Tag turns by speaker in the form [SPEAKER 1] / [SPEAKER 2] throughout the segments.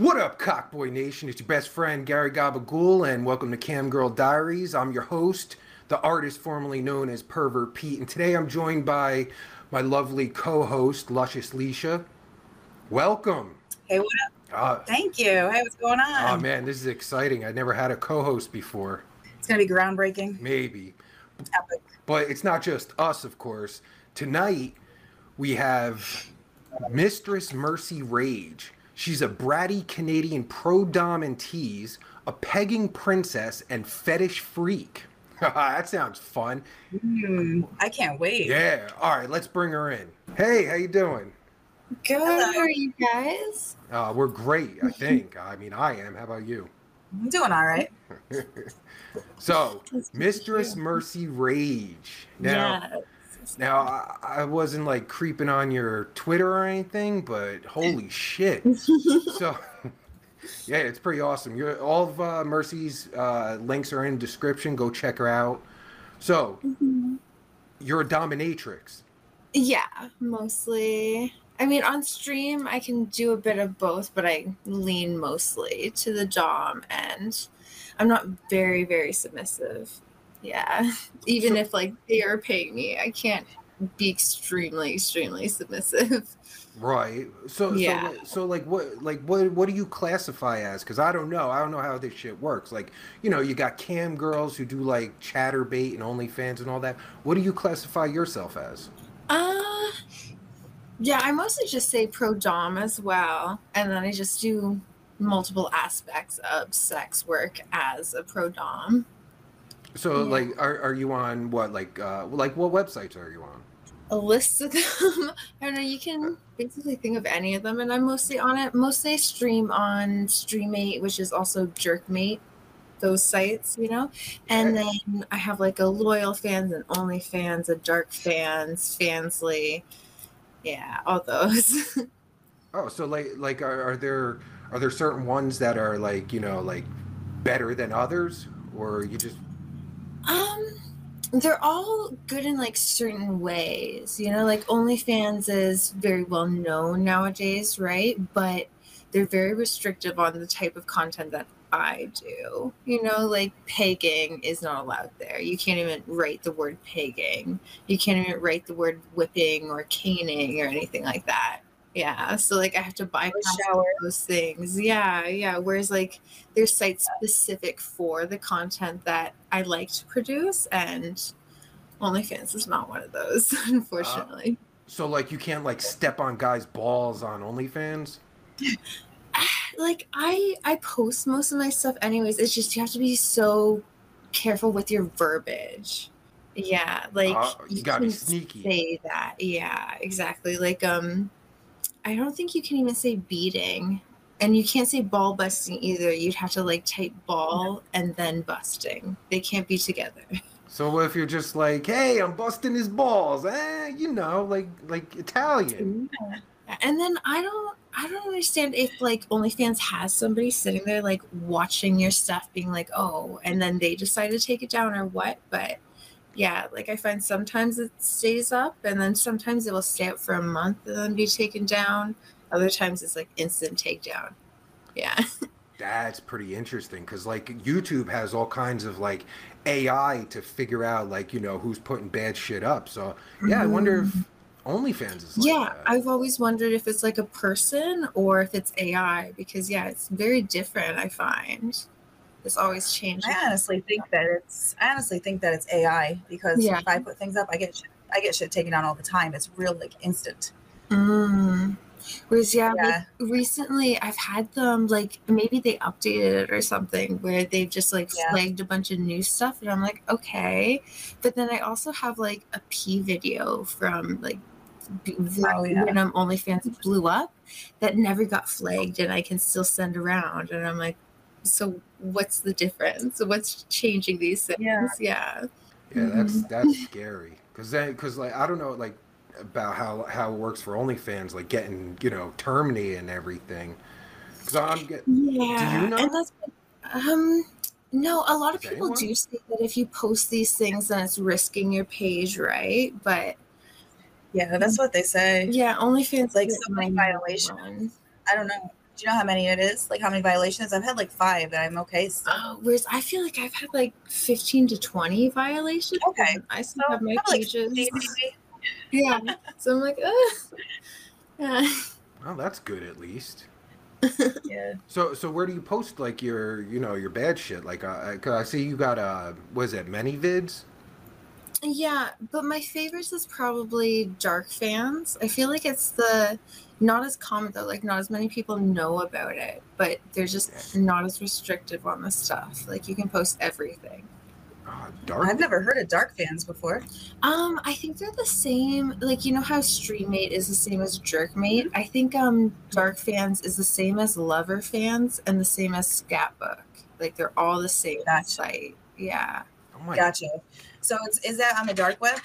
[SPEAKER 1] What up, Cockboy Nation? It's your best friend Gary Gabagool, and welcome to Cam Girl Diaries. I'm your host, the artist formerly known as Pervert Pete, and today I'm joined by my lovely co-host, Lushious Leesha. Welcome.
[SPEAKER 2] Hey, what up?
[SPEAKER 1] Uh,
[SPEAKER 2] Thank you. Hey, what's going on?
[SPEAKER 1] oh man, this is exciting. I never had a co-host before.
[SPEAKER 2] It's gonna be groundbreaking.
[SPEAKER 1] Maybe,
[SPEAKER 2] Epic.
[SPEAKER 1] but it's not just us, of course. Tonight we have Mistress Mercy Rage. She's a bratty Canadian pro dom and tease, a pegging princess, and fetish freak. that sounds fun.
[SPEAKER 2] Hmm, I can't wait.
[SPEAKER 1] Yeah. All right, let's bring her in. Hey, how you doing?
[SPEAKER 3] Good.
[SPEAKER 2] Hello.
[SPEAKER 3] How are you guys?
[SPEAKER 1] Uh, we're great, I think. I mean, I am. How about you?
[SPEAKER 2] I'm doing all right.
[SPEAKER 1] So,
[SPEAKER 3] That's good to
[SPEAKER 1] Mistress. Mercy Rage. Now,
[SPEAKER 3] Yes.
[SPEAKER 1] now I, I wasn't like creeping on your Twitter or anything, but holy shit! So, yeah, it's pretty awesome. You're, all of uh, Mercy's uh, links are in description. Go check her out. So,
[SPEAKER 3] Mhm.
[SPEAKER 1] you're a dominatrix.
[SPEAKER 3] Yeah, mostly. I mean, on stream, I can do a bit of both, but I lean mostly to the Dom, and I'm not very, very submissive. Yeah. Even
[SPEAKER 1] So-
[SPEAKER 3] if, like, they are paying me, I can't be extremely, extremely submissive.
[SPEAKER 1] Right. So
[SPEAKER 3] Yeah.
[SPEAKER 1] so so like what like what what do you classify as? Because I don't know. I don't know how this shit works. Like you know you got cam girls who do like Chaturbate and OnlyFans and all that. What do you classify yourself as?
[SPEAKER 3] Uh, yeah, I mostly just say pro dom as well, and then I just do multiple aspects of sex work as a pro dom.
[SPEAKER 1] So
[SPEAKER 3] Yeah.
[SPEAKER 1] like are are you on what like uh like what websites are you on?
[SPEAKER 3] A list of them. I don't know. You can basically think of any of them, and I'm mostly on it. Mostly I stream on Streamate, which is also Jerkmate. Those sites, you know, and then I have like a loyal fans and OnlyFans, a dark fans, Fansly, yeah, all those.
[SPEAKER 1] Oh, so like like are, are there are there certain ones that are like you know like better than others, or you just
[SPEAKER 3] Um, they're all good in like certain ways, you know. Like OnlyFans is very well known nowadays, right? But they're very restrictive on the type of content that I do. You know, like pegging is not allowed there. You can't even write the word pegging. You can't even write the word whipping or caning or anything like that. Yeah, so like I have to bypass
[SPEAKER 2] shower.
[SPEAKER 3] those things. Yeah, yeah. Whereas like there's sites specific for the content that I like to produce, and OnlyFans is not one of those, unfortunately.
[SPEAKER 1] so like you can't like step on guys' balls on OnlyFans?
[SPEAKER 3] like I I post most of my stuff anyways. It's just you have to be so careful with your verbiage. Yeah, like
[SPEAKER 1] Uh, you gotta be sneaky.
[SPEAKER 3] Say that. Yeah, exactly. Like um, I don't think you can even say beating, and you can't say ball busting either. You'd have to like type ball and then busting. They can't be together.
[SPEAKER 1] So what if you're just like, hey, I'm busting his balls, eh? You know, like like Italian.
[SPEAKER 3] And then I don't I don't understand if like OnlyFans has somebody sitting there like watching your stuff being like, oh, and then they decide to take it down or what. But yeah, like I find sometimes it stays up and then sometimes it will stay up for a month and then be taken down. Other times it's like instant takedown. Yeah.
[SPEAKER 1] That's pretty interesting because like YouTube has all kinds of like AI to figure out like you know who's putting bad shit up. So yeah, I wonder if mm-hmm. OnlyFans is like
[SPEAKER 3] yeah,
[SPEAKER 1] that.
[SPEAKER 3] I've always wondered if it's like a person or if it's AI because yeah, it's very different, I find. It's always changing.
[SPEAKER 2] I honestly think that it's. I honestly think that it's AI because
[SPEAKER 3] Yeah.
[SPEAKER 2] if I put things up, I get. Shit, I get shit taken down all the time. It's real like instant.
[SPEAKER 3] Mm. Whereas, yeah,
[SPEAKER 2] Yeah.
[SPEAKER 3] like recently I've had them like maybe they updated it or something where they've just like
[SPEAKER 2] Yeah.
[SPEAKER 3] flagged a bunch of new stuff, and I'm like, okay. But then I also have like a P video from like
[SPEAKER 2] Oh, yeah.
[SPEAKER 3] when um, OnlyFans blew up that never got flagged, and I can still send around, and I'm like, so what's the difference? What's changing these things?
[SPEAKER 2] Yeah.
[SPEAKER 3] yeah.
[SPEAKER 1] Yeah, that's
[SPEAKER 3] Mhm.
[SPEAKER 1] that's scary. Cause then, cause like I don't know, like about how how it works for OnlyFans, like getting you know terminated and everything. Cause I'm get
[SPEAKER 3] Yeah, you
[SPEAKER 1] know?
[SPEAKER 3] and that's um no. A lot of
[SPEAKER 1] Does
[SPEAKER 3] people
[SPEAKER 1] anyone?
[SPEAKER 3] do say that if you post these things, then it's risking your page, right? But
[SPEAKER 2] Yeah, that's what they say.
[SPEAKER 3] yeah, OnlyFans
[SPEAKER 2] Like
[SPEAKER 3] is
[SPEAKER 2] so many violations. I don't know. Do you know how many it is? Like how many violations? I've had like five, and I'm okay. still.
[SPEAKER 3] Oh, whereas I feel like I've had like 15 to 20 violations.
[SPEAKER 2] Okay.
[SPEAKER 3] I still
[SPEAKER 2] So,
[SPEAKER 3] have my
[SPEAKER 2] probably like
[SPEAKER 3] pages. yeah. So I'm like, Ugh. yeah.
[SPEAKER 1] Well, that's good at least.
[SPEAKER 2] Yeah.
[SPEAKER 1] So, so where do you post like your, you know, your bad shit? Like, uh, 'cause I see you got uh, was it ManyVids?
[SPEAKER 3] Yeah, but my favorites is probably Dark Fans. I feel like it's the not as common though, like not as many people know about it, but they're just not as restrictive on the stuff. Like you can post everything.
[SPEAKER 1] Uh, dark.
[SPEAKER 2] I've never heard of dark fans before.
[SPEAKER 3] Um, I think they're the same. Like you know how Streamate is the same as Jerkmate. I think um Dark Fans is the same as Lover Fans and the same as Scatbook. Like they're all the same
[SPEAKER 2] Gotcha.
[SPEAKER 3] site. Yeah.
[SPEAKER 1] oh my
[SPEAKER 2] Gotcha. So it's is that on the dark web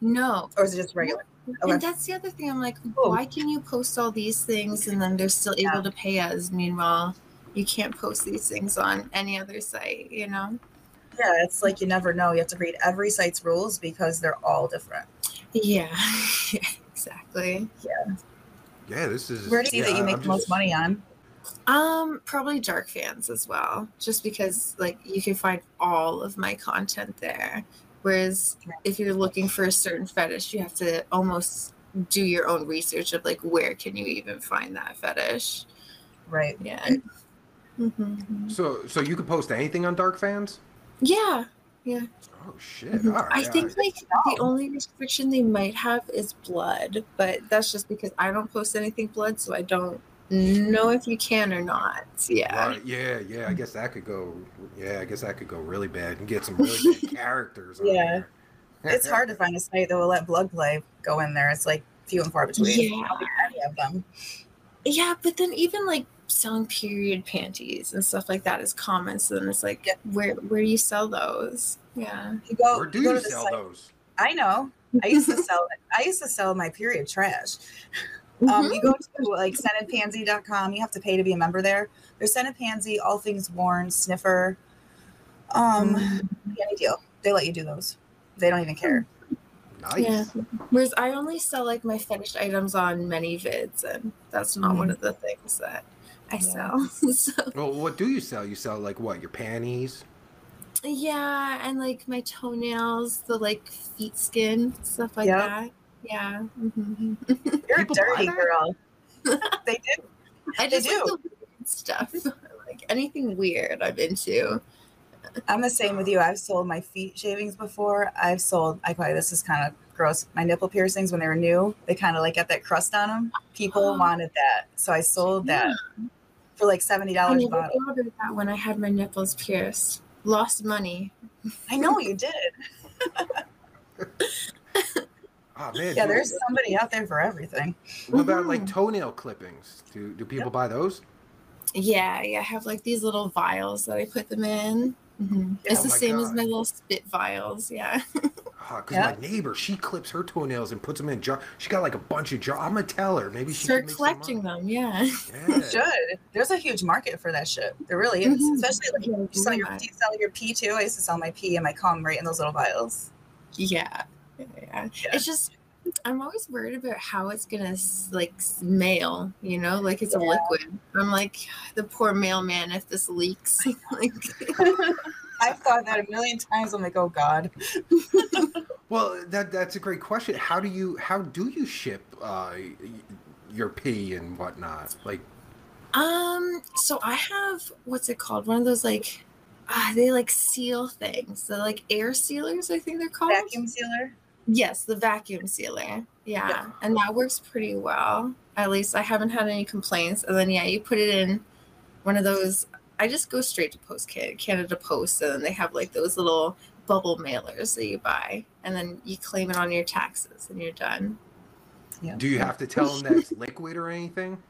[SPEAKER 3] No,
[SPEAKER 2] or is it just regular? Okay.
[SPEAKER 3] And that's the other thing. I'm like,
[SPEAKER 2] Cool.
[SPEAKER 3] why can you post all these things and then they're still able
[SPEAKER 2] Yeah.
[SPEAKER 3] to pay us? Meanwhile, you can't post these things on any other site, you know?
[SPEAKER 2] Yeah, it's like you never know. You have to read every site's rules because they're all different.
[SPEAKER 3] Yeah, exactly.
[SPEAKER 1] Yeah, Yeah, this is.
[SPEAKER 2] Where do you see
[SPEAKER 1] yeah,
[SPEAKER 2] that you make
[SPEAKER 1] I'm
[SPEAKER 2] the most
[SPEAKER 1] just-
[SPEAKER 2] money on?
[SPEAKER 3] Um, probably dark fans as well, just because like you can find all of my content there. Whereas if you're looking for a certain fetish, you have to almost do your own research of like where can you even find that fetish?
[SPEAKER 2] Right.
[SPEAKER 3] Yeah. Mhm.
[SPEAKER 1] So, so you can post anything on Dark Fans?
[SPEAKER 3] Yeah. Yeah.
[SPEAKER 1] Oh shit!
[SPEAKER 3] Mhm.
[SPEAKER 1] All right.
[SPEAKER 3] I think
[SPEAKER 1] all
[SPEAKER 3] like the only restriction they might have is blood, but that's just because I don't post anything blood, so I don't know if you can or not. Yeah.
[SPEAKER 1] Right, yeah, yeah. I guess that could go. Yeah, I guess that could go really bad and get some really good characters.
[SPEAKER 2] Yeah.
[SPEAKER 1] there.
[SPEAKER 2] It's hard to find a site that will let blood play go in there. It's like few and far between.
[SPEAKER 3] Yeah.
[SPEAKER 2] I don't think any of them.
[SPEAKER 3] Yeah, but then even like selling period panties and stuff like that is common. So then it's like, where where do you sell those? Yeah.
[SPEAKER 2] You go,
[SPEAKER 1] Where do
[SPEAKER 2] you go
[SPEAKER 1] you sell
[SPEAKER 2] site-
[SPEAKER 1] those?
[SPEAKER 2] I know. I used to sell I used to sell my period trash. Um,
[SPEAKER 3] Mhm.
[SPEAKER 2] you go to like scentedpansy.com. You have to pay to be a member there. There's Scented Pansy, All Things Worn, Sniffer. Um, any deal. They let you do those. They don't even care.
[SPEAKER 1] Nice.
[SPEAKER 3] Yeah. Whereas I only sell like my finished items on ManyVids, and that's not one of the things that I
[SPEAKER 2] Yeah.
[SPEAKER 3] sell. so
[SPEAKER 1] Well, what do you sell? You sell like what? Your panties?
[SPEAKER 3] yeah, and like my toenails, the like feet skin, stuff like
[SPEAKER 2] Yep.
[SPEAKER 3] that. Yeah. hmm
[SPEAKER 2] You're
[SPEAKER 1] People
[SPEAKER 2] a dirty girl. they do.
[SPEAKER 3] I
[SPEAKER 2] They
[SPEAKER 3] just like
[SPEAKER 2] do.
[SPEAKER 3] the weird stuff. like anything weird I'm into.
[SPEAKER 2] I'm the same with you. I've sold my feet shavings before. I've sold. I probably this is kind of gross. My nipple piercings when they were new, they kind of like got that crust on them. People
[SPEAKER 3] Oh.
[SPEAKER 2] wanted that, so I sold that for like seventy
[SPEAKER 3] I
[SPEAKER 2] dollars a
[SPEAKER 3] never
[SPEAKER 2] bottle.
[SPEAKER 3] ordered that when I had my nipples pierced. Lost money.
[SPEAKER 2] I know you did.
[SPEAKER 1] Oh man.
[SPEAKER 2] Yeah,
[SPEAKER 1] do-
[SPEAKER 2] there's somebody out there for everything.
[SPEAKER 1] What about like
[SPEAKER 3] Mhm.
[SPEAKER 1] toenail clippings? Do do people buy those?
[SPEAKER 3] Yeah, yeah. I have like these little vials that I put them in. Mhm.
[SPEAKER 2] Yeah.
[SPEAKER 3] It's
[SPEAKER 1] Oh
[SPEAKER 3] the
[SPEAKER 1] my
[SPEAKER 3] same as my little spit vials. Yeah.
[SPEAKER 1] Because
[SPEAKER 2] Yeah.
[SPEAKER 1] my neighbor, she clips her toenails and puts them in jar. She got like a bunch of jar. I'm gonna tell her. Maybe she
[SPEAKER 3] Start
[SPEAKER 1] can make some
[SPEAKER 3] collecting them. Yeah.
[SPEAKER 1] Yeah.
[SPEAKER 2] You should. There's a huge market for that shit. There really is.
[SPEAKER 3] Mhm.
[SPEAKER 2] Especially like
[SPEAKER 3] Yeah,
[SPEAKER 2] you sell your
[SPEAKER 3] right.
[SPEAKER 2] do you sell your pee too. I used to sell my pee and my cum right in those little vials.
[SPEAKER 3] Yeah. Yeah.
[SPEAKER 2] Yeah.
[SPEAKER 3] It's just I'm always worried about how it's gonna like smell, you know, like it's a liquid. I'm like the poor mailman if this leaks. like
[SPEAKER 2] I've thought that a million times. I'm like, oh god.
[SPEAKER 1] Well, that that's a great question. How do you how do you ship uh, your pee and whatnot? Like,
[SPEAKER 3] Um, so I have what's it called? One of those like ah, they like seal things. They're like air sealers, I think they're called.
[SPEAKER 2] Vacuum sealer.
[SPEAKER 3] Yes, the vacuum sealer. Yeah.
[SPEAKER 2] Yeah.
[SPEAKER 3] And that works pretty well. At least I haven't had any complaints. And then yeah, you put it in one of those I just go straight to Post Ca- Canada Post and then they have like those little bubble mailers that you buy and then you claim it on your taxes and you're done.
[SPEAKER 2] Yeah.
[SPEAKER 1] do you have to tell them that it's liquid or anything?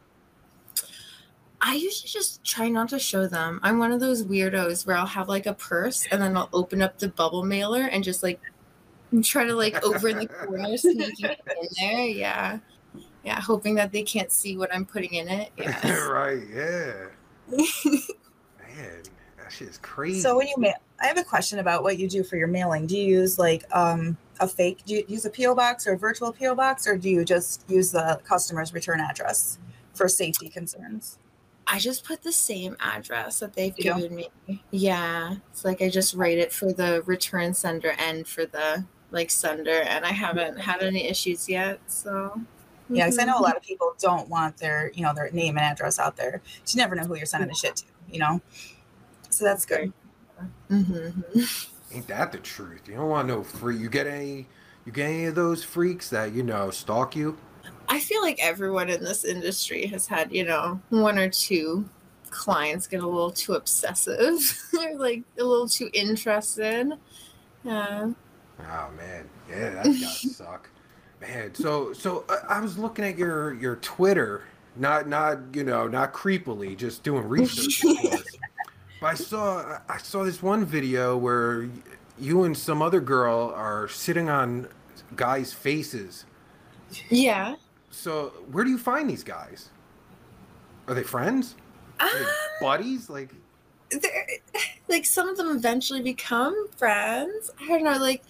[SPEAKER 3] I usually just try not to show them. I'm one of those weirdos where I'll have like a purse and then I'll open up the bubble mailer and just like try to like over in the corner sneaking it in there. Yeah. Yeah. Hoping that they can't see what I'm putting in it. Yeah.
[SPEAKER 1] right. Yeah. Man, that shit is crazy.
[SPEAKER 2] So when you mail, I have a question about what you do for your mailing. Do you use like um a fake? Do you use a PO box or a virtual PO box, or do you just use the customer's return address for safety concerns?
[SPEAKER 3] I just put the same address that they've
[SPEAKER 2] You do?
[SPEAKER 3] given me. Yeah. It's like I just write it for the return sender and for the like sender and I haven't had any issues yet. So
[SPEAKER 2] Yeah, because I know a
[SPEAKER 3] Mhm.
[SPEAKER 2] lot of people don't want their, you know, their name and address out there. You never know who you're sending the shit to, you know. So that's good.
[SPEAKER 3] Mm-hmm.
[SPEAKER 1] Ain't that the truth? You don't want no free. You get any? You get any of those freaks that you know stalk you?
[SPEAKER 3] I feel like everyone in this industry has had, you know, one or two clients get a little too obsessive or like a little too interested. Yeah.
[SPEAKER 1] Oh man, yeah, that's gotta suck, man. So, so uh, I was looking at your your Twitter, not not you know not creepily, just doing research. but I saw I saw this one video where you and some other girl are sitting on guys' faces.
[SPEAKER 3] Yeah.
[SPEAKER 1] So, where do you find these guys? Are they friends? Are they
[SPEAKER 3] Um,
[SPEAKER 1] buddies? Like,
[SPEAKER 3] like some of them eventually become friends. I don't know, like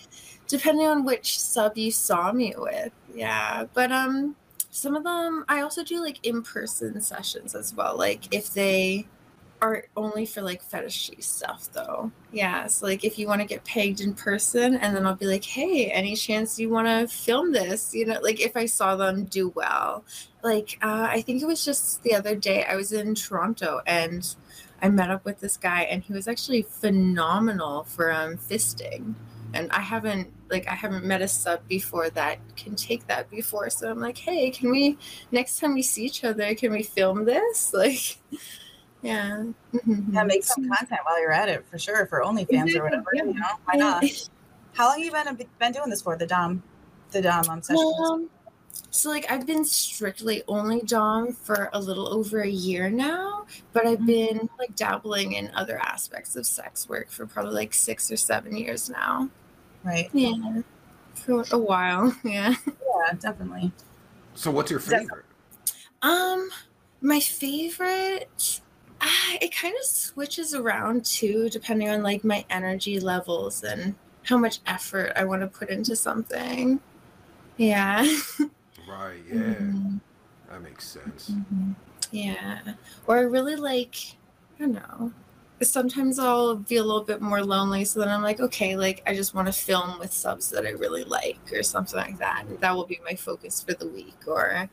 [SPEAKER 3] depending on which sub you saw me with. Yeah. But um some of them I also do like in-person sessions as well. Like if they are only for like fetishy stuff though. Yeah. So like if you want to get pegged in person and then I'll be like, hey, any chance you want to film this? You know, like if I saw them do well. Like uh, I think it was just the other day I was in Toronto and I met up with this guy and he was actually phenomenal for um fisting. And I haven't like I haven't met a sub before that can take that before. So I'm like, hey, can we next time we see each other, can we film this? Like yeah. Mhm.
[SPEAKER 2] Yeah, make some content while you're at it for sure for OnlyFans or whatever. You know, why not? How long you been been doing this for? The Dom, the Dom um, sessions.
[SPEAKER 3] Um, so like I've been strictly only dom for a little over a year now, but I've been like dabbling in other aspects of sex work for probably like six or seven years now.
[SPEAKER 2] Right.
[SPEAKER 3] Yeah, for a while. Yeah.
[SPEAKER 2] Yeah, definitely.
[SPEAKER 1] so what's your
[SPEAKER 2] That's-
[SPEAKER 1] favorite?
[SPEAKER 3] Um, my favorite. Uh, it kind of switches around too, depending on like my energy levels and how much effort I want to put into something. Yeah.
[SPEAKER 1] Right, yeah,
[SPEAKER 3] Mhm.
[SPEAKER 1] that makes sense.
[SPEAKER 3] Mhm. Yeah. Or I really like, I don't know. Sometimes I'll be a little bit more lonely. So then I'm like, okay, like I just want to film with subs that I really like or something like that. That will be my focus for the week. Or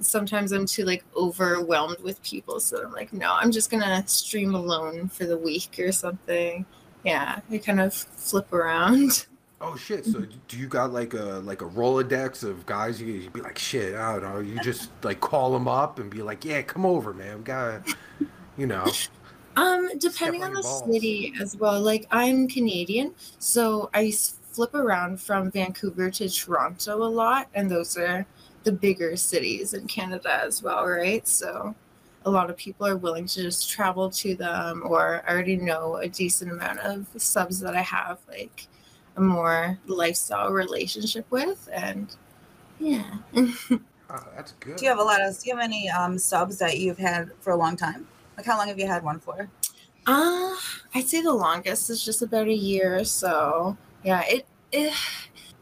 [SPEAKER 3] sometimes I'm too like overwhelmed with people. So I'm like, no, I'm just going to stream alone for the week or something. Yeah. I kind of flip around.
[SPEAKER 1] Oh shit! So do you got like a like a rolodex of guys? You would be like, shit, I don't know. You just like call them up and be like, yeah, come over, man. We gotta, you know.
[SPEAKER 3] Um, depending
[SPEAKER 1] on
[SPEAKER 3] on the
[SPEAKER 1] balls.
[SPEAKER 3] city as well. Like I'm Canadian, so I flip around from Vancouver to Toronto a lot, and those are the bigger cities in Canada as well, right? So a lot of people are willing to just travel to them, or I already know a decent amount of subs that I have like a more lifestyle relationship with, and yeah.
[SPEAKER 1] Oh, that's good.
[SPEAKER 2] Do you have a lot of? Do you have any um, subs that you've had for a long time? Like how long have you had one for?
[SPEAKER 3] Uh, I'd say the longest is just about a year or so. Yeah, it. it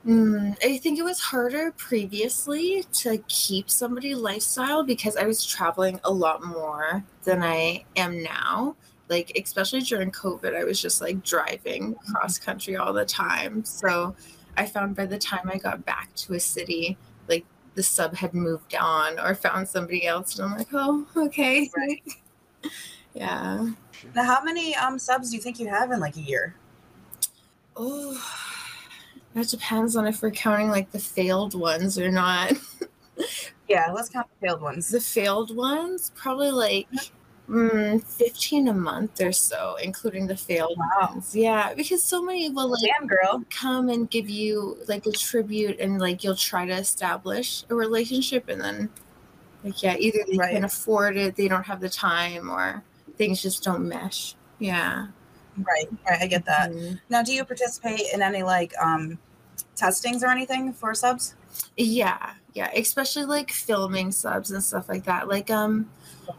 [SPEAKER 3] mm, I think it was harder previously to keep somebody lifestyle because I was traveling a lot more than I am now. Like especially during COVID, I was just like driving cross country all the time. So I found by the time I got back to a city, like the sub had moved on or found somebody else, and I'm like, oh, okay,
[SPEAKER 2] Right.
[SPEAKER 3] yeah.
[SPEAKER 2] Now, how many um subs do you think you have in like a year?
[SPEAKER 3] Oh, that depends on if we're counting like the failed ones or not.
[SPEAKER 2] Yeah, let's count the failed ones.
[SPEAKER 3] The failed ones, probably like mm, 15 a month or so, including the failed
[SPEAKER 2] Wow.
[SPEAKER 3] ones. Yeah, because so many will like
[SPEAKER 2] Damn, girl.
[SPEAKER 3] come and give you like a tribute and like you'll try to establish a relationship and then like yeah, either they
[SPEAKER 2] Right.
[SPEAKER 3] can afford it, they don't have the time, or things just don't mesh. Yeah.
[SPEAKER 2] Right, right. I get that.
[SPEAKER 3] Mhm.
[SPEAKER 2] Now, do you participate in any like um testings or anything for subs?
[SPEAKER 3] Yeah, yeah, especially like filming subs and stuff like that. Like um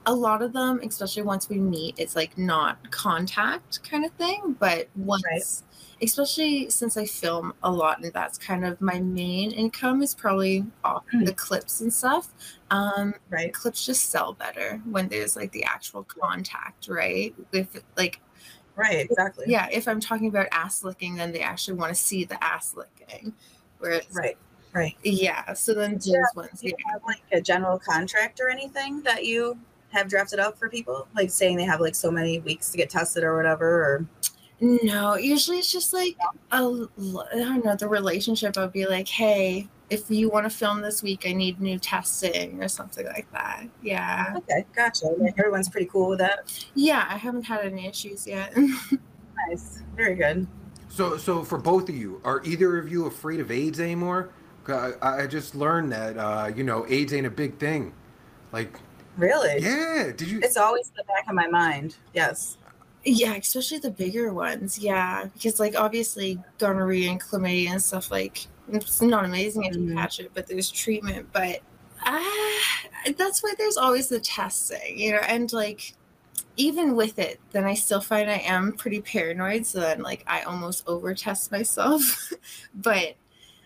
[SPEAKER 3] a lot of them, especially once we meet, it's like not contact kind of thing, but once
[SPEAKER 2] Right.
[SPEAKER 3] Especially since I film a lot and that's kind of my main income is probably off
[SPEAKER 2] Mm.
[SPEAKER 3] the clips and stuff. Um
[SPEAKER 2] Right.
[SPEAKER 3] clips just sell better when there's like the actual contact, right? If like
[SPEAKER 2] Right. Exactly.
[SPEAKER 3] yeah, if I'm talking about ass licking, then they actually want to see the ass licking. Where it's
[SPEAKER 2] Right. Right.
[SPEAKER 3] yeah, so then those
[SPEAKER 2] Yeah,
[SPEAKER 3] ones,
[SPEAKER 2] Do
[SPEAKER 3] yeah.
[SPEAKER 2] you have like a general contract or anything that you have drafted up for people? Like saying they have like so many weeks to get tested or whatever, or
[SPEAKER 3] No, usually it's just like a l- I don't know the relationship. I'll be like, hey, if you want to film this week, I need new testing or something like that. Yeah,
[SPEAKER 2] okay, gotcha. Like, everyone's pretty cool with that.
[SPEAKER 3] yeah. I haven't had any issues yet.
[SPEAKER 2] Nice. Very good.
[SPEAKER 1] So, so for both of you, are either of you afraid of AIDS anymore? I, I just learned that uh, you know AIDS ain't a big thing. Like,
[SPEAKER 2] Really?
[SPEAKER 1] yeah, did you?
[SPEAKER 2] It's always in the back of my mind. Yes.
[SPEAKER 3] Yeah, especially the bigger ones. Yeah, because like obviously gonorrhea and chlamydia and stuff like it's not amazing if you
[SPEAKER 2] Mhm.
[SPEAKER 3] catch it, but there's treatment. But uh, that's why there's always the testing, you know, and like even with it, then I still find I am pretty paranoid. So then like I almost over test myself. but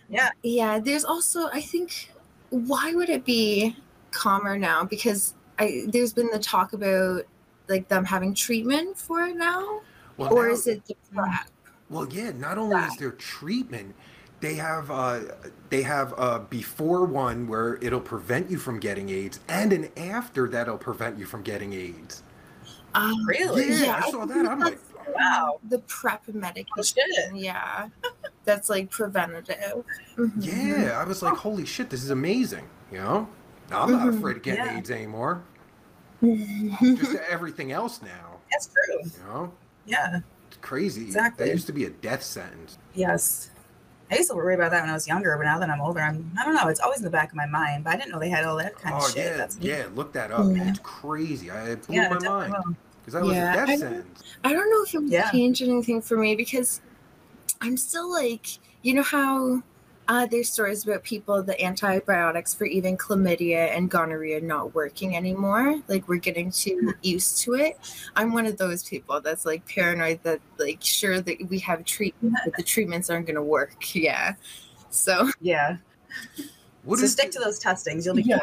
[SPEAKER 2] Yeah.
[SPEAKER 3] yeah, there's also I think why would it be calmer now? Because I there's been the talk about like them having treatment for it now,
[SPEAKER 1] well,
[SPEAKER 3] or
[SPEAKER 1] now-
[SPEAKER 3] is it the PrEP?
[SPEAKER 1] Well, yeah. Not only is there treatment, they have uh, they have a before one where it'll prevent you from getting AIDS, and an after that'll prevent you from getting AIDS.
[SPEAKER 3] Um,
[SPEAKER 2] Really?
[SPEAKER 1] Yeah, I saw that. I'm like,
[SPEAKER 2] Wow.
[SPEAKER 3] the PrEP medication.
[SPEAKER 2] Oh.
[SPEAKER 3] Yeah, that's like preventative. Mhm.
[SPEAKER 1] yeah. I was like, holy shit, this is amazing. You know, I'm not
[SPEAKER 3] Mhm.
[SPEAKER 1] afraid of getting
[SPEAKER 2] Yeah.
[SPEAKER 1] AIDS anymore. Just everything else now.
[SPEAKER 2] That's true.
[SPEAKER 1] You know,
[SPEAKER 2] Yeah.
[SPEAKER 1] it's crazy.
[SPEAKER 2] Exactly.
[SPEAKER 1] That used to be a death sentence.
[SPEAKER 2] Yes. I used to worry about that when I was younger, but now that I'm older, I'm I don't know, it's always in the back of my mind. But I didn't know they had all that kind
[SPEAKER 1] oh
[SPEAKER 2] of shit.
[SPEAKER 1] yeah,
[SPEAKER 2] That's
[SPEAKER 1] yeah. Look that up.
[SPEAKER 3] Yeah.
[SPEAKER 1] It's crazy. I it blew
[SPEAKER 2] yeah,
[SPEAKER 1] my mind because that was
[SPEAKER 3] Yeah,
[SPEAKER 1] a death
[SPEAKER 3] I-
[SPEAKER 1] sentence.
[SPEAKER 3] I don't know if it would
[SPEAKER 2] Yeah.
[SPEAKER 3] change anything for me because I'm still like, you know how uh, there's stories about people, the antibiotics for even chlamydia and gonorrhea not working anymore. Like we're getting too used to it. I'm one of those people that's like paranoid that like sure that we have treatment, but the treatments aren't going to work. Yeah. So
[SPEAKER 2] Yeah.
[SPEAKER 1] What
[SPEAKER 2] so
[SPEAKER 1] is
[SPEAKER 2] stick
[SPEAKER 1] the-
[SPEAKER 2] to those testings. You'll be
[SPEAKER 3] yeah,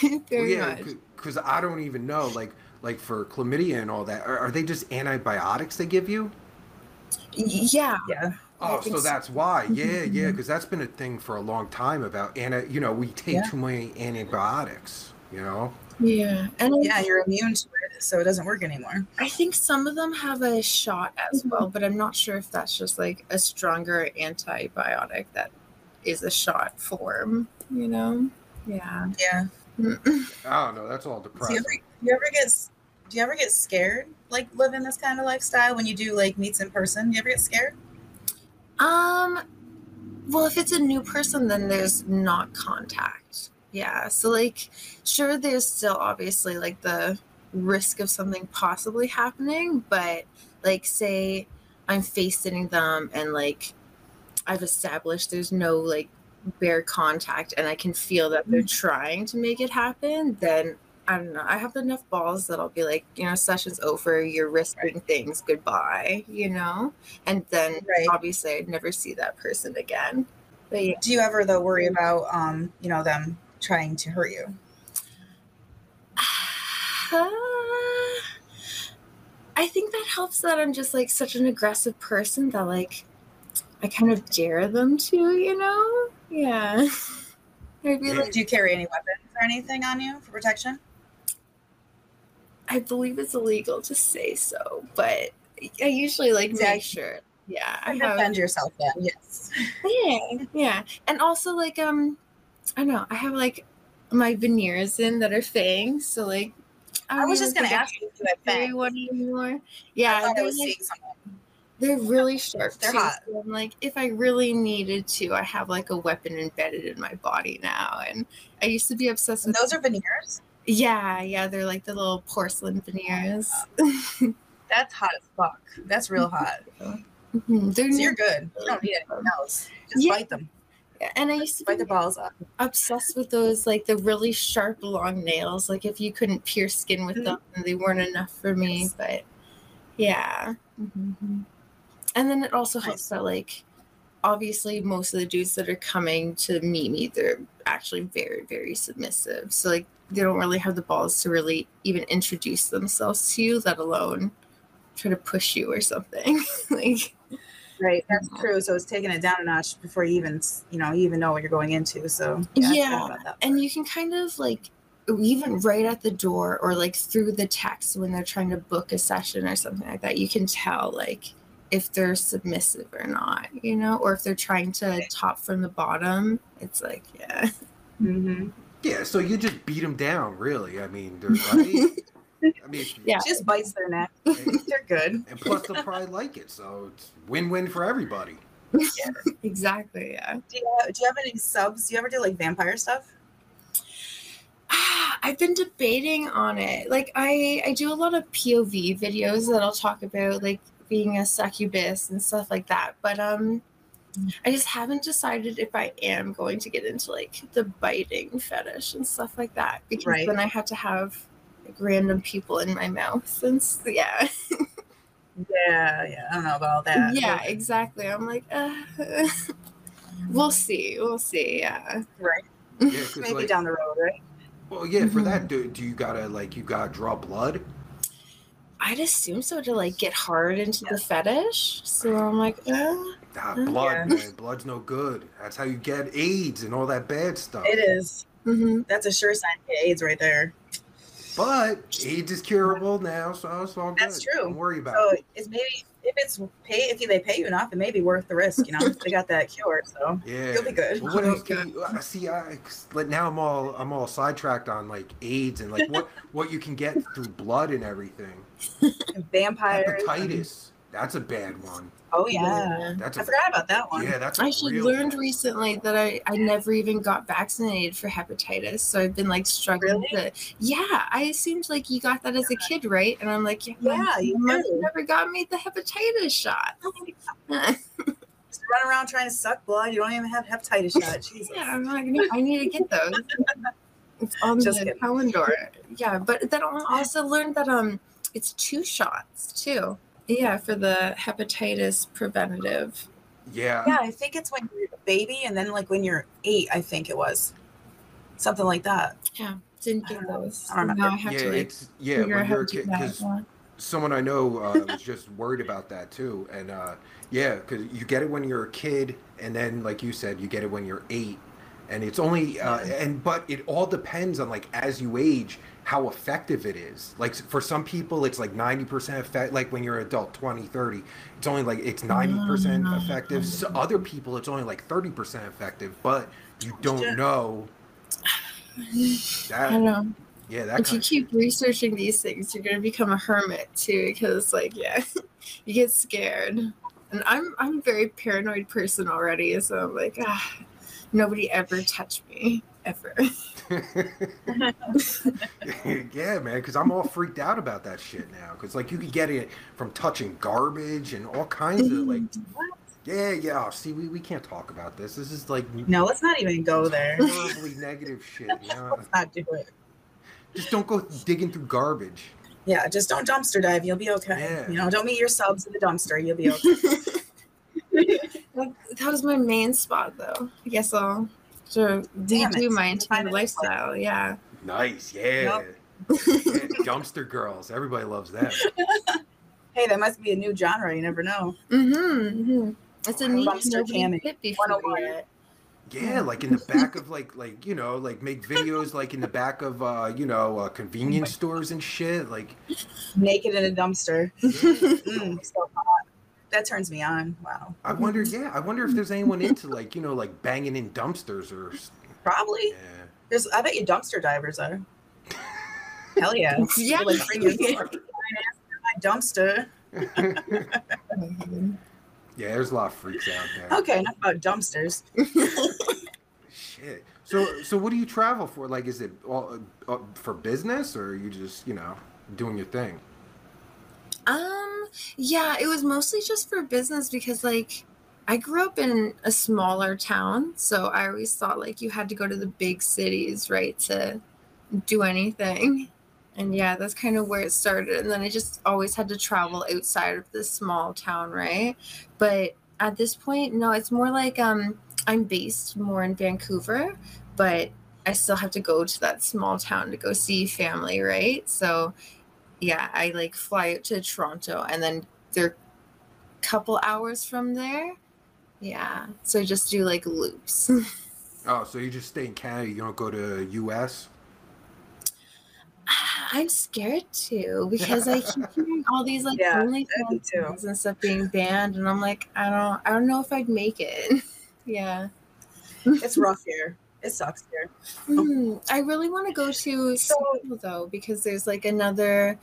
[SPEAKER 2] good.
[SPEAKER 3] very
[SPEAKER 1] yeah, because I don't even know. Like, like for chlamydia and all that, are, are they just antibiotics they give you?
[SPEAKER 3] Yeah.
[SPEAKER 2] Yeah.
[SPEAKER 3] Oh, I
[SPEAKER 1] Oh, so
[SPEAKER 3] so.
[SPEAKER 1] that's why. Yeah, yeah,
[SPEAKER 3] mm-hmm, mm-hmm.
[SPEAKER 1] because that's been a thing for a long time about anti. You know, we take
[SPEAKER 2] Yeah.
[SPEAKER 1] too many antibiotics. You know.
[SPEAKER 3] Yeah. And
[SPEAKER 2] Yeah, you're immune to it, so it doesn't work anymore.
[SPEAKER 3] I think some of them have a shot as mm-hmm. well, but I'm not sure if that's just like a stronger antibiotic that is a shot form, you know? Yeah.
[SPEAKER 2] Yeah.
[SPEAKER 1] I don't know. That's all
[SPEAKER 2] Do you
[SPEAKER 1] depressing.
[SPEAKER 2] ever, you ever get do you ever get scared like living this kind of lifestyle when you do like meets in person? Do you ever get scared?
[SPEAKER 3] Um well if it's a new person then there's not contact. Yeah. So like sure there's still obviously like the risk of something possibly happening, but like say I'm face sitting them and like I've established there's no like bare contact and I can feel that they're trying to make it happen, then I don't know. I have enough balls that I'll be like, you know, session's over, you're risking things, goodbye, you know? And then
[SPEAKER 2] Right.
[SPEAKER 3] obviously I'd never see that person again. But yeah.
[SPEAKER 2] Do you ever though worry about um, you know, them trying to hurt you?
[SPEAKER 3] I think that helps that I'm just like such an aggressive person that like I kind of dare them to, you know? Yeah.
[SPEAKER 1] Yeah.
[SPEAKER 3] like,
[SPEAKER 2] Do you carry any weapons or anything on you for protection?
[SPEAKER 3] I believe it's illegal to say so, but I usually like
[SPEAKER 2] Exactly.
[SPEAKER 3] make sure. Yeah, I have.
[SPEAKER 2] defend yourself then, yes.
[SPEAKER 3] Yeah, yeah, and also like um, I don't know. I have like my veneers in that are fangs, so like
[SPEAKER 2] I
[SPEAKER 3] don't
[SPEAKER 2] was just gonna ask you if you had
[SPEAKER 3] carry
[SPEAKER 2] fangs.
[SPEAKER 3] one anymore. Yeah,
[SPEAKER 2] I
[SPEAKER 3] they're,
[SPEAKER 2] was
[SPEAKER 3] like, they're really sharp.
[SPEAKER 2] They're
[SPEAKER 3] too,
[SPEAKER 2] hot.
[SPEAKER 3] so I'm like, if I really needed to, I have like a weapon embedded in my body now. And I used to be obsessed
[SPEAKER 2] And
[SPEAKER 3] with.
[SPEAKER 2] those are veneers?
[SPEAKER 3] Yeah, yeah, they're like the little porcelain veneers.
[SPEAKER 2] That's hot as fuck. That's real hot.
[SPEAKER 3] Mhm,
[SPEAKER 2] So you're good. You don't need anything else. Just
[SPEAKER 3] Yeah.
[SPEAKER 2] fight them.
[SPEAKER 3] And I used to
[SPEAKER 2] Bite
[SPEAKER 3] be
[SPEAKER 2] the balls up.
[SPEAKER 3] obsessed with those like the really sharp long nails. Like if you couldn't pierce skin with
[SPEAKER 2] Mhm.
[SPEAKER 3] them, they weren't enough for me.
[SPEAKER 2] Yes.
[SPEAKER 3] But yeah. Mhm. And then it also helps that like obviously most of the dudes that are coming to meet me, they're actually very, very submissive. So like they don't really have the balls to really even introduce themselves to you, let alone try to push you or something. like
[SPEAKER 2] Right. That's true. So it's taking it down a notch before you even, you know, you even know what you're going into. So forgot
[SPEAKER 3] Yeah, and you can kind of like even right at the door or like through the text when they're trying to book a session or something like that you can tell like if they're submissive or not you know or if they're trying to top from the bottom it's like yeah
[SPEAKER 2] Mhm.
[SPEAKER 1] Yeah, so you just beat them down, really. I mean, they're right. I mean,
[SPEAKER 3] Yeah.
[SPEAKER 2] Just bites their neck.
[SPEAKER 1] and
[SPEAKER 2] They're good.
[SPEAKER 1] And plus they'll probably like it, so it's win-win for everybody.
[SPEAKER 3] exactly yeah
[SPEAKER 2] Do you, have, do you have any subs? Do you ever do like vampire stuff?
[SPEAKER 3] Ah, I've been debating on it. Like I I do a lot of POV videos that I'll talk about like being a succubus and stuff like that. But um I just haven't decided if I am going to get into like the biting fetish and stuff like that because
[SPEAKER 2] Right.
[SPEAKER 3] then I have to have like random people in my mouth and s- yeah.
[SPEAKER 2] Yeah, yeah. I don't know about all that.
[SPEAKER 3] yeah, exactly. I'm like uh, we'll see. We'll see. Yeah.
[SPEAKER 2] Right.
[SPEAKER 1] Yeah, 'cause,
[SPEAKER 2] Maybe
[SPEAKER 1] like,
[SPEAKER 2] down the road, right?
[SPEAKER 1] well, yeah, for
[SPEAKER 3] Mhm.
[SPEAKER 1] that, do, do you gotta like you gotta draw blood?
[SPEAKER 3] I'd assume so to like get hard into the fetish. So I'm like, uh,
[SPEAKER 1] Ah, blood,
[SPEAKER 2] Yeah.
[SPEAKER 1] man. Blood's no good. That's how you get AIDS and all that bad stuff.
[SPEAKER 2] It is.
[SPEAKER 3] mhm.
[SPEAKER 2] That's a sure sign to get AIDS right there.
[SPEAKER 1] But AIDS is curable now, so it's all good.
[SPEAKER 2] That's true.
[SPEAKER 1] Don't worry about
[SPEAKER 2] So
[SPEAKER 1] it.
[SPEAKER 2] it's maybe if it's pay if they pay you enough, it may be worth the risk. You know, they got that cure, so
[SPEAKER 1] Yeah,
[SPEAKER 2] you'll be good.
[SPEAKER 1] Well, what else can you uh, see? I, 'cause, like now I'm all I'm all sidetracked on like AIDS and like what what you can get through blood and everything.
[SPEAKER 2] Vampires.
[SPEAKER 1] Hepatitis. That's a bad one.
[SPEAKER 2] Oh yeah.
[SPEAKER 1] That's
[SPEAKER 2] I
[SPEAKER 1] a
[SPEAKER 2] forgot about that one.
[SPEAKER 1] yeah. That's a
[SPEAKER 3] I actually
[SPEAKER 1] real
[SPEAKER 3] learned
[SPEAKER 1] one.
[SPEAKER 3] recently that I, I never even got vaccinated for hepatitis. So I've been like struggling
[SPEAKER 2] Really?
[SPEAKER 3] to yeah, I assumed like you got that as a kid, right? And I'm like, yeah,
[SPEAKER 2] Yeah, you
[SPEAKER 3] mother
[SPEAKER 2] do.
[SPEAKER 3] never got me the hepatitis shot.
[SPEAKER 2] Just run around trying to suck blood. You don't even have hepatitis shot. Jesus.
[SPEAKER 3] yeah, I'm like, no, I need to get those. It's on
[SPEAKER 2] Just
[SPEAKER 3] the
[SPEAKER 2] kidding.
[SPEAKER 3] calendar. Yeah, but then I also learned that um it's two shots too. Yeah, for the hepatitis preventative.
[SPEAKER 1] Yeah.
[SPEAKER 2] Yeah, I think it's when you're a baby, and then like when you're eight, I think it was something like that.
[SPEAKER 3] Yeah, didn't get those.
[SPEAKER 2] I don't
[SPEAKER 3] So
[SPEAKER 2] remember.
[SPEAKER 3] now I have
[SPEAKER 1] yeah,
[SPEAKER 3] to like
[SPEAKER 1] it's yeah.
[SPEAKER 3] figure
[SPEAKER 1] When
[SPEAKER 3] out how
[SPEAKER 1] you're a
[SPEAKER 3] to do
[SPEAKER 1] kid,
[SPEAKER 3] that.
[SPEAKER 1] because someone I know uh, was just worried about that too, and uh, yeah, because you get it when you're a kid, and then like you said, you get it when you're eight, and it's only uh, and but it all depends on like as you age how effective it is like for some people it's like 90% effect like when you're an adult 20 30 it's only like it's 90%
[SPEAKER 3] Mm.
[SPEAKER 1] effective so other people it's only like 30% effective but you don't know
[SPEAKER 3] I
[SPEAKER 1] that
[SPEAKER 3] don't know.
[SPEAKER 1] yeah that
[SPEAKER 3] if you keep researching these things, you're gonna become a hermit too, because like yeah, you get scared. And I'm I'm a very paranoid person already, so I'm like, ah, nobody ever touched me ever.
[SPEAKER 1] yeah, man, because I'm all freaked out about that shit now. Because like you could get it from touching garbage and all kinds of like, mm, yeah, yeah. oh, see, we, we can't talk about this. This is like
[SPEAKER 2] No, let's not even go there.
[SPEAKER 1] horribly negative shit. You know?
[SPEAKER 2] Let's not do it.
[SPEAKER 1] Just don't go digging through garbage.
[SPEAKER 2] Yeah, just don't dumpster dive. You'll be okay.
[SPEAKER 1] Yeah.
[SPEAKER 2] You know, don't meet your subs in the dumpster. You'll be okay.
[SPEAKER 3] That, that was my main spot though. I guess I'll so
[SPEAKER 2] Damn
[SPEAKER 3] do my entire
[SPEAKER 2] it.
[SPEAKER 3] lifestyle. Yeah.
[SPEAKER 1] Nice, yeah.
[SPEAKER 2] Yep.
[SPEAKER 1] yeah. Dumpster girls. Everybody loves that.
[SPEAKER 2] hey, that must be a new genre. You never know.
[SPEAKER 3] Mm-hmm. mm-hmm. It's a neat
[SPEAKER 2] Dumpster
[SPEAKER 3] nobody
[SPEAKER 2] camming.
[SPEAKER 3] hit before
[SPEAKER 2] 101.
[SPEAKER 3] yet.
[SPEAKER 1] Yeah, like in the back of like like you know like make videos like in the back of uh you know uh, convenience stores and shit. Like
[SPEAKER 2] Naked in a dumpster.
[SPEAKER 1] yeah.
[SPEAKER 2] Mm, so hot. That turns me on. Wow.
[SPEAKER 1] I wonder, yeah, I wonder if there's anyone into like, you know, like banging in dumpsters or
[SPEAKER 2] Probably.
[SPEAKER 1] yeah.
[SPEAKER 2] There's. I bet you dumpster divers are. Hell yeah.
[SPEAKER 3] Yeah.
[SPEAKER 2] Like bring your fucking ass to my dumpster.
[SPEAKER 1] Yeah, there's a lot of freaks out there.
[SPEAKER 2] Okay, enough about dumpsters.
[SPEAKER 1] Shit. So, so what do you travel for? Like, is it all uh, for business or are you just, you know, doing your thing?
[SPEAKER 3] Um, yeah, it was mostly just for business because like I grew up in a smaller town, so I always thought like you had to go to the big cities, right, to do anything. And yeah, that's kind of where it started. And then I just always had to travel outside of this small town, right? But at this point, no, it's more like um I'm based more in Vancouver, but I still have to go to that small town to go see family, right? So yeah, I like fly out to Toronto and then they're a couple hours from there. Yeah. So I just do like loops.
[SPEAKER 1] Oh, so you just stay in Canada? You don't go to U.S.
[SPEAKER 3] I'm scared to because I keep hearing all these like
[SPEAKER 2] Yeah,
[SPEAKER 3] only things and stuff being banned, and I'm like, I don't, I don't know if I'd make it. yeah,
[SPEAKER 2] It's rough here. It sucks here.
[SPEAKER 3] Mhm. I really want to go to
[SPEAKER 2] So-
[SPEAKER 3] Seattle though because there's like another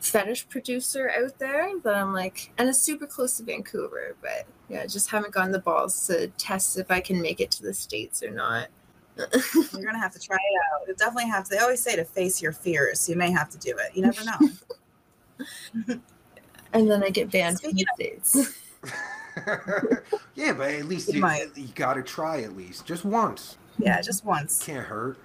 [SPEAKER 3] fetish producer out there that I'm like, and it's super close to Vancouver, but yeah, just haven't gotten the balls to test if I can make it to the states or not.
[SPEAKER 2] You're gonna have to try it out. You definitely have to. They always say to face your fears. You may have to do it. You never know.
[SPEAKER 3] and then I get banned from the states.
[SPEAKER 1] yeah, but at least
[SPEAKER 2] You
[SPEAKER 1] you, you got to try at least just once.
[SPEAKER 2] Yeah, just once.
[SPEAKER 1] Can't hurt.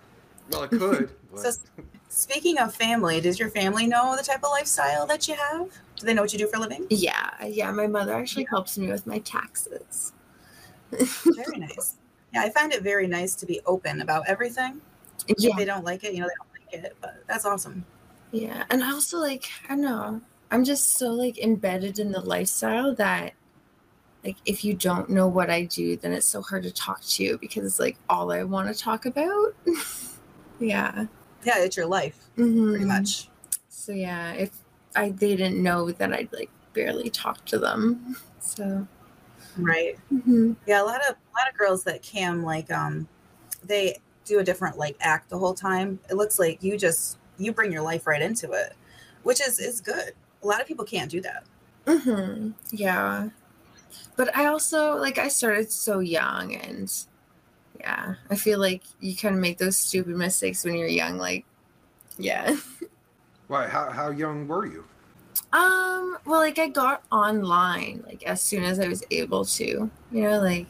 [SPEAKER 1] Well, it could. But
[SPEAKER 2] So speaking of family, does your family know the type of lifestyle that you have? Do they know what you do for a living?
[SPEAKER 3] Yeah, yeah. My mother actually helps me with my taxes.
[SPEAKER 2] Very nice. Yeah, I find it very nice to be open about everything.
[SPEAKER 3] Yeah,
[SPEAKER 2] If they don't like it, you know, they don't like it. But that's awesome.
[SPEAKER 3] yeah. And I also like, I don't know. I'm just so like embedded in the lifestyle that like if you don't know what I do, then it's so hard to talk to you because it's like all I want to talk about. yeah.
[SPEAKER 2] Yeah, it's your life, pretty
[SPEAKER 3] Mhm.
[SPEAKER 2] much.
[SPEAKER 3] So yeah, if I they didn't know that I'd like barely talk to them. So
[SPEAKER 2] Right.
[SPEAKER 3] mhm.
[SPEAKER 2] Yeah, a lot of a lot of girls that cam like um they do a different like act the whole time. It looks like you just you bring your life right into it, which is is good. A lot of people can't do that.
[SPEAKER 3] hmm Yeah. But I also like I started so young and yeah, I feel like you kind of make those stupid mistakes when you're young like yeah.
[SPEAKER 1] why? How how young were you?
[SPEAKER 3] Um well like I got online like as soon as I was able to. You know like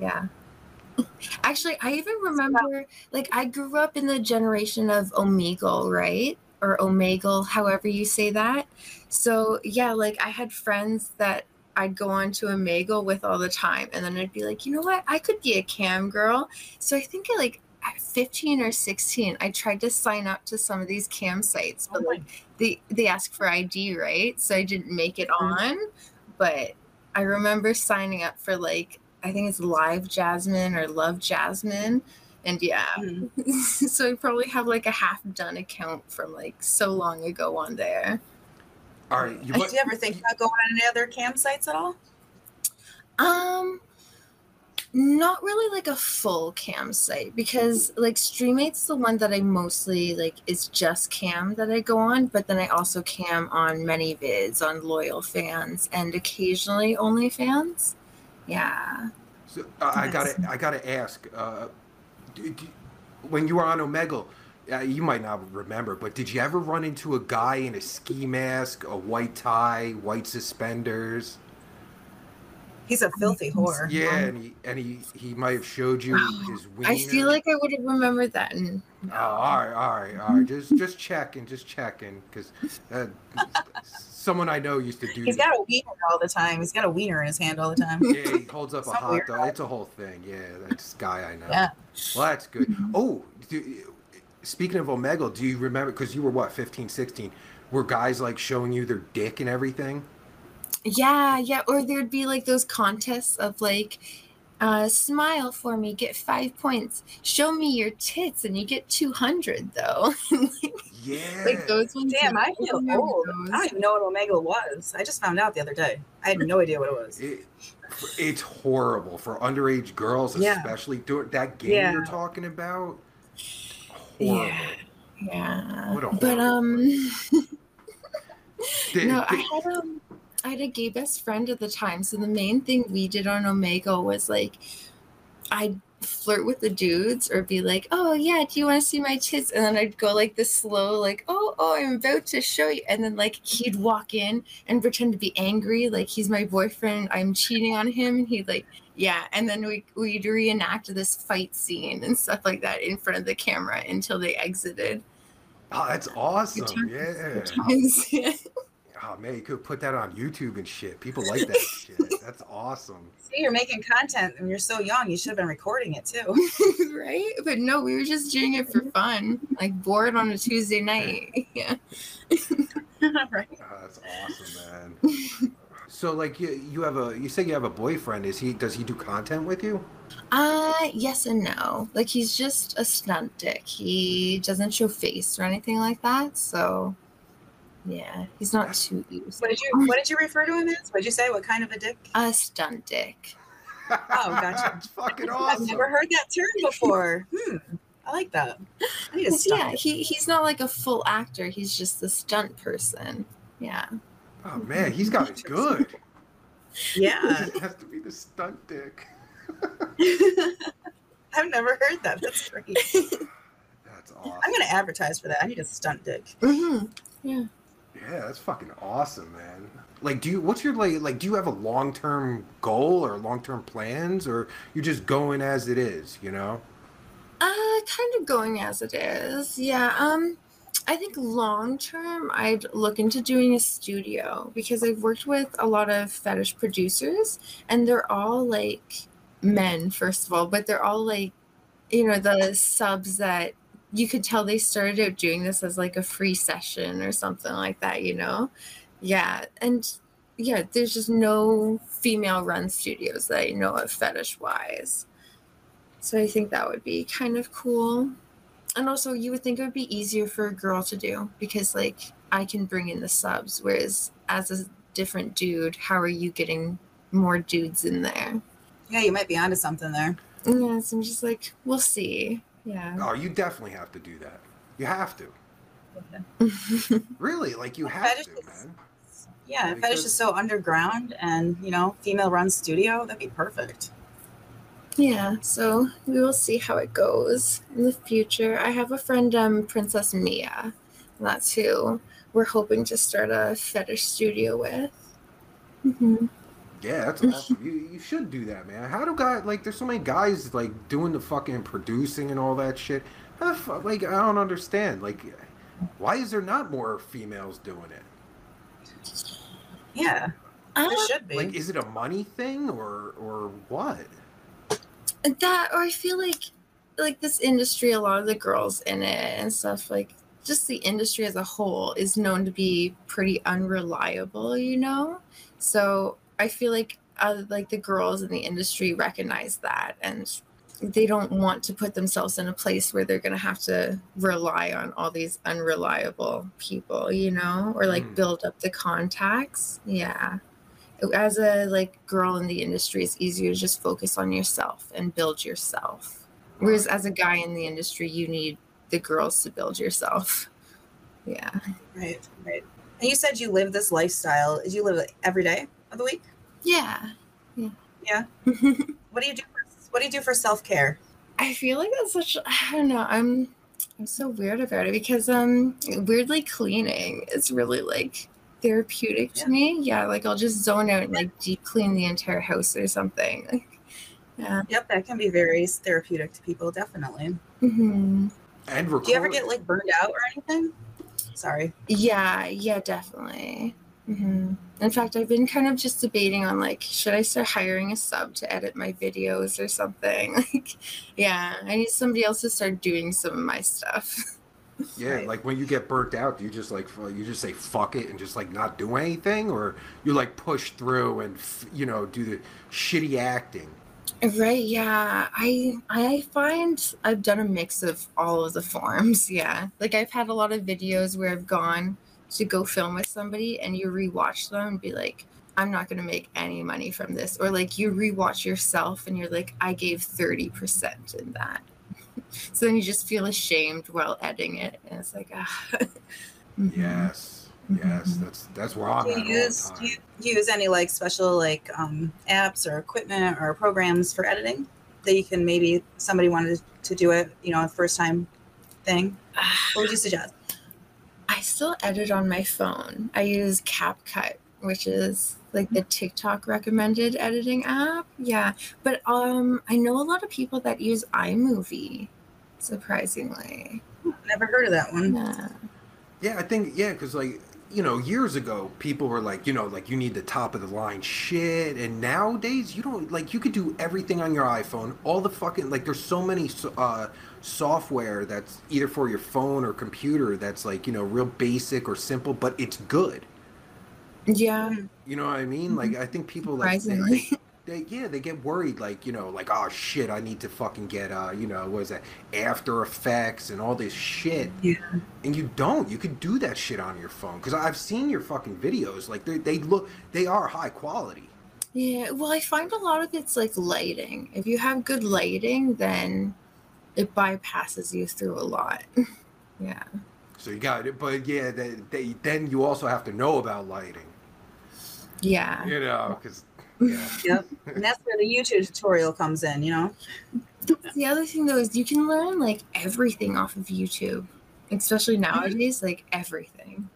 [SPEAKER 3] yeah. Actually, I even remember like I grew up in the generation of Omegle, right? Or Omegle, however you say that. So yeah, like I had friends that I'd go on to Omegle with all the time, and then I'd be like, you know what, I could be a cam girl. So I think at like at 15 or 16, I tried to sign up to some of these cam sites, but
[SPEAKER 2] Oh
[SPEAKER 3] like they they ask for ID, right? So I didn't make it
[SPEAKER 2] Mhm.
[SPEAKER 3] on, but I remember signing up for like I think it's Live Jasmine or Love Jasmine, and yeah,
[SPEAKER 2] Mhm.
[SPEAKER 3] so I probably have like a half done account from like so long ago on there.
[SPEAKER 1] All right. You,
[SPEAKER 2] Did you ever think about going on any other cam sites at all?
[SPEAKER 3] Um, not really like a full cam site because like Streamate's the one that I mostly like is just cam that I go on, but then I also cam on ManyVids on loyal fans and occasionally OnlyFans. Yeah.
[SPEAKER 1] So, uh, I gotta, I gotta ask. Uh, d- d- when you were on Omegle, uh, you might not remember, but did you ever run into a guy in a ski mask, a white tie, white suspenders?
[SPEAKER 2] He's a filthy whore.
[SPEAKER 1] Yeah, and he and he he might have showed you
[SPEAKER 3] Wow.
[SPEAKER 1] his wiener.
[SPEAKER 3] I feel like I would have remembered that. And
[SPEAKER 1] Oh, all right, all right, all right. Just just checking, just checking, because uh, someone I know used to do.
[SPEAKER 2] He's
[SPEAKER 1] that.
[SPEAKER 2] got a wiener all the time. He's got a wiener in his hand all the time.
[SPEAKER 1] Yeah, he holds up a hot dog.
[SPEAKER 2] guy.
[SPEAKER 1] It's a whole thing. Yeah, that's guy I know.
[SPEAKER 2] Yeah.
[SPEAKER 1] Well, that's good. Oh, do, speaking of Omegle, do you remember? Because you were what, 15, 16? Were guys like showing you their dick and everything?
[SPEAKER 3] yeah, yeah. Or there'd be like those contests of like, uh, smile for me, get five points. Show me your tits, and you get 200 though.
[SPEAKER 1] Yeah.
[SPEAKER 3] like those ones.
[SPEAKER 2] Damn, I
[SPEAKER 3] I
[SPEAKER 2] feel old.
[SPEAKER 3] those.
[SPEAKER 2] I don't even know what Omega was. I just found out the other day. I had no idea what it was.
[SPEAKER 1] It, it's horrible for underage girls,
[SPEAKER 2] Yeah.
[SPEAKER 1] especially doing that game
[SPEAKER 2] Yeah.
[SPEAKER 1] you're talking about. Horrible.
[SPEAKER 3] Yeah. Yeah.
[SPEAKER 1] What a
[SPEAKER 3] but um no, I had um I had a gay best friend at the time. So the main thing we did on Omega was like I'd flirt with the dudes or be like, "Oh yeah, do you want to see my tits?" And then I'd go like this slow, like, "Oh, oh, I'm about to show you," and then like he'd walk in and pretend to be angry, like he's my boyfriend, I'm cheating on him, and he'd like, "Yeah," and then we we'd reenact this fight scene and stuff like that in front of the camera until they exited.
[SPEAKER 1] Oh, that's awesome. Yeah.
[SPEAKER 3] Times, yeah.
[SPEAKER 1] Oh man, you could put that on YouTube and shit. People like that shit. That's awesome.
[SPEAKER 2] See, you're making content and you're so young. You should have been recording it too.
[SPEAKER 3] right? But no, we were just doing it for fun, like bored on a Tuesday night. Yeah.
[SPEAKER 2] right.
[SPEAKER 1] Oh, that's awesome, man. So like you, you have a you say you have a boyfriend. Is he does he do content with you?
[SPEAKER 3] Uh yes and no. Like he's just a stunt dick. He doesn't show face or anything like that. So yeah, he's not too used.
[SPEAKER 2] What did you What did you refer to him as? What did you say? What kind of a dick?
[SPEAKER 3] A stunt dick.
[SPEAKER 2] Oh, gotcha.
[SPEAKER 1] That's fucking
[SPEAKER 2] I've never heard that term before. Hmm. I like that. I need to stop.
[SPEAKER 3] Yeah, he he's not like a full actor. He's just the stunt person. Yeah.
[SPEAKER 1] Oh man, he's got it good.
[SPEAKER 2] Yeah.
[SPEAKER 1] He has to be the stunt dick.
[SPEAKER 2] I've never heard that. That's great.
[SPEAKER 1] That's awesome.
[SPEAKER 2] I'm gonna advertise for that. I need a stunt dick.
[SPEAKER 3] hmm Yeah.
[SPEAKER 1] Yeah, that's fucking awesome, man. Like, do you? What's your like? Like, do you have a long term goal or long term plans, or you're just going as it is? You know?
[SPEAKER 3] Uh, kind of going as it is. Yeah. Um, I think long term, I'd look into doing a studio because I've worked with a lot of fetish producers, and they're all like men, first of all, but they're all like, you know, the subs that you could tell they started out doing this as like a free session or something like that, you know? Yeah. And yeah, there's just no female run studios that I know of fetish wise. So I think that would be kind of cool. And also, you would think it would be easier for a girl to do because, like, I can bring in the subs, whereas as a different dude, how are you getting more dudes in there?
[SPEAKER 2] Yeah, you might be onto something there.
[SPEAKER 3] Yeah, so I'm just like, we'll see. Yeah.
[SPEAKER 1] Oh, you definitely have to do that. You have to. Really, like you have to,
[SPEAKER 2] Fetishes.
[SPEAKER 1] man.
[SPEAKER 2] Yeah,
[SPEAKER 1] Because-
[SPEAKER 2] fetish is so underground, and you know, female run studio. That'd be perfect.
[SPEAKER 3] yeah, so we will see how it goes in the future. I have a friend, um, Princess Mia. That's who we're hoping to start a fetish studio with. hmm
[SPEAKER 1] Yeah, that's awesome. you you should do that, man. How do guys like? There's so many guys like doing the fucking producing and all that shit. How the fuck? Like, I don't understand. Like, why is there not more females doing it?
[SPEAKER 2] Yeah, there should be.
[SPEAKER 1] Like, is it a money thing or or what?
[SPEAKER 3] that or i feel like like this industry a lot of the girls in it and stuff like just the industry as a whole is known to be pretty unreliable you know so i feel like uh, like the girls in the industry recognize that and they don't want to put themselves in a place where they're going to have to rely on all these unreliable people you know or like
[SPEAKER 1] Mm.
[SPEAKER 3] build up the contacts. Yeah. As a like girl in the industry it's easier to just focus on yourself and build yourself. Whereas as a guy in the industry you need the girls to build yourself. Yeah.
[SPEAKER 2] Right, right. And you said you live this lifestyle. Do you live it every day of the week?
[SPEAKER 3] yeah
[SPEAKER 2] Yeah. What do you do? For, what do you do for self care?
[SPEAKER 3] i feel like that's such i don't know i'm i'm so weird about it because um weirdly cleaning is really like therapeutic to
[SPEAKER 2] Yeah.
[SPEAKER 3] me yeah like i'll just zone out and like deep clean the entire house or something like yeah
[SPEAKER 2] Yep, that can be very therapeutic to people. Definitely.
[SPEAKER 3] hmm
[SPEAKER 1] And record.
[SPEAKER 2] Do you ever get like burned out or anything? Sorry.
[SPEAKER 3] Yeah, yeah, definitely. Hmm In fact, I've been kind of just debating on like, should I start hiring a sub to edit my videos or something? Like, yeah, I need somebody else to start doing some of my stuff.
[SPEAKER 1] Yeah,
[SPEAKER 2] Right.
[SPEAKER 1] like when you get burnt out, do you just like you just say fuck it and just like not do anything, or you like push through and you know do the shitty acting.
[SPEAKER 3] Right? Yeah, I I find I've done a mix of all of the forms. Yeah, like I've had a lot of videos where I've gone to go film with somebody and you rewatch them and be like. I'm not going to make any money from this. Or like you rewatch yourself and you're like, I gave 30% in that. so then you just feel ashamed while editing it. And it's like, ah. Mhm.
[SPEAKER 1] Yes, yes,
[SPEAKER 3] Mhm.
[SPEAKER 1] that's that's where I'm
[SPEAKER 2] Do
[SPEAKER 1] at
[SPEAKER 2] you
[SPEAKER 1] all
[SPEAKER 2] use
[SPEAKER 1] the
[SPEAKER 2] do you use any like special like um, apps or equipment or programs for editing? that you can maybe somebody wanted to do it, you know, a first time thing? What would you suggest?
[SPEAKER 3] I still edit on my phone. I use CapCut, which is like the TikTok recommended editing app. Yeah, but um, I know a lot of people that use iMovie. Surprisingly,
[SPEAKER 2] Never heard of that one.
[SPEAKER 3] yeah.
[SPEAKER 1] Yeah, I think yeah, because like you know, years ago, people were like, you know, like you need the top of the line shit, and nowadays you don't like you could do everything on your iPhone. All the fucking like, there's so many uh, software that's either for your phone or computer that's like you know real basic or simple, but it's good.
[SPEAKER 3] Yeah,
[SPEAKER 1] You know what I mean? Like I think people like they, yeah they get worried like you know like oh shit I need to fucking get uh you know what is that After Effects and all this shit
[SPEAKER 2] Yeah.
[SPEAKER 1] and you don't you could do that shit on your phone because I've seen your fucking videos like they they look they are high quality
[SPEAKER 3] Yeah, well, I find a lot of it's like lighting. If you have good lighting, then it bypasses you through a lot. yeah.
[SPEAKER 1] so you got it but yeah they, they then you also have to know about lighting
[SPEAKER 3] Yeah.
[SPEAKER 1] you know because yeah
[SPEAKER 2] Yep. And that's where the YouTube tutorial comes in, you know?
[SPEAKER 3] The other thing though is you can learn like everything off of YouTube, especially nowadays, like everything.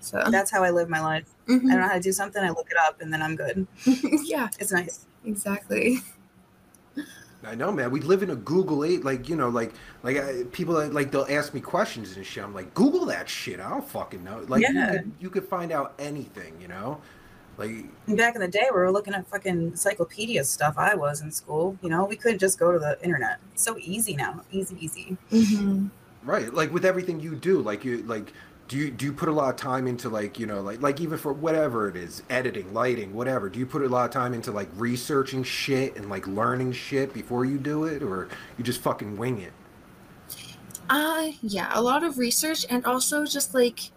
[SPEAKER 3] So
[SPEAKER 2] That's how I live my life. I
[SPEAKER 3] Mhm.
[SPEAKER 2] don't know how to do something, I look it up and then I'm good.
[SPEAKER 3] yeah,
[SPEAKER 2] It's nice.
[SPEAKER 3] exactly.
[SPEAKER 1] I know, man. We live in a Google age. Like you know, like like uh, people uh, like they'll ask me questions and shit. I'm like, Google that shit. I don't fucking know. Like you, could, you could find out anything. You know, like
[SPEAKER 2] back in the day, we were looking at fucking encyclopedia stuff. I was in school, you know, we couldn't just go to the internet. It's so easy now. Easy, easy.
[SPEAKER 3] hmm
[SPEAKER 1] right, like with everything you do. Like you like. Do you, do you put a lot of time into like you know like like even for whatever it is editing lighting whatever do you put a lot of time into like researching shit and like learning shit before you do it or you just fucking wing it
[SPEAKER 3] Uh yeah, a lot of research and also just like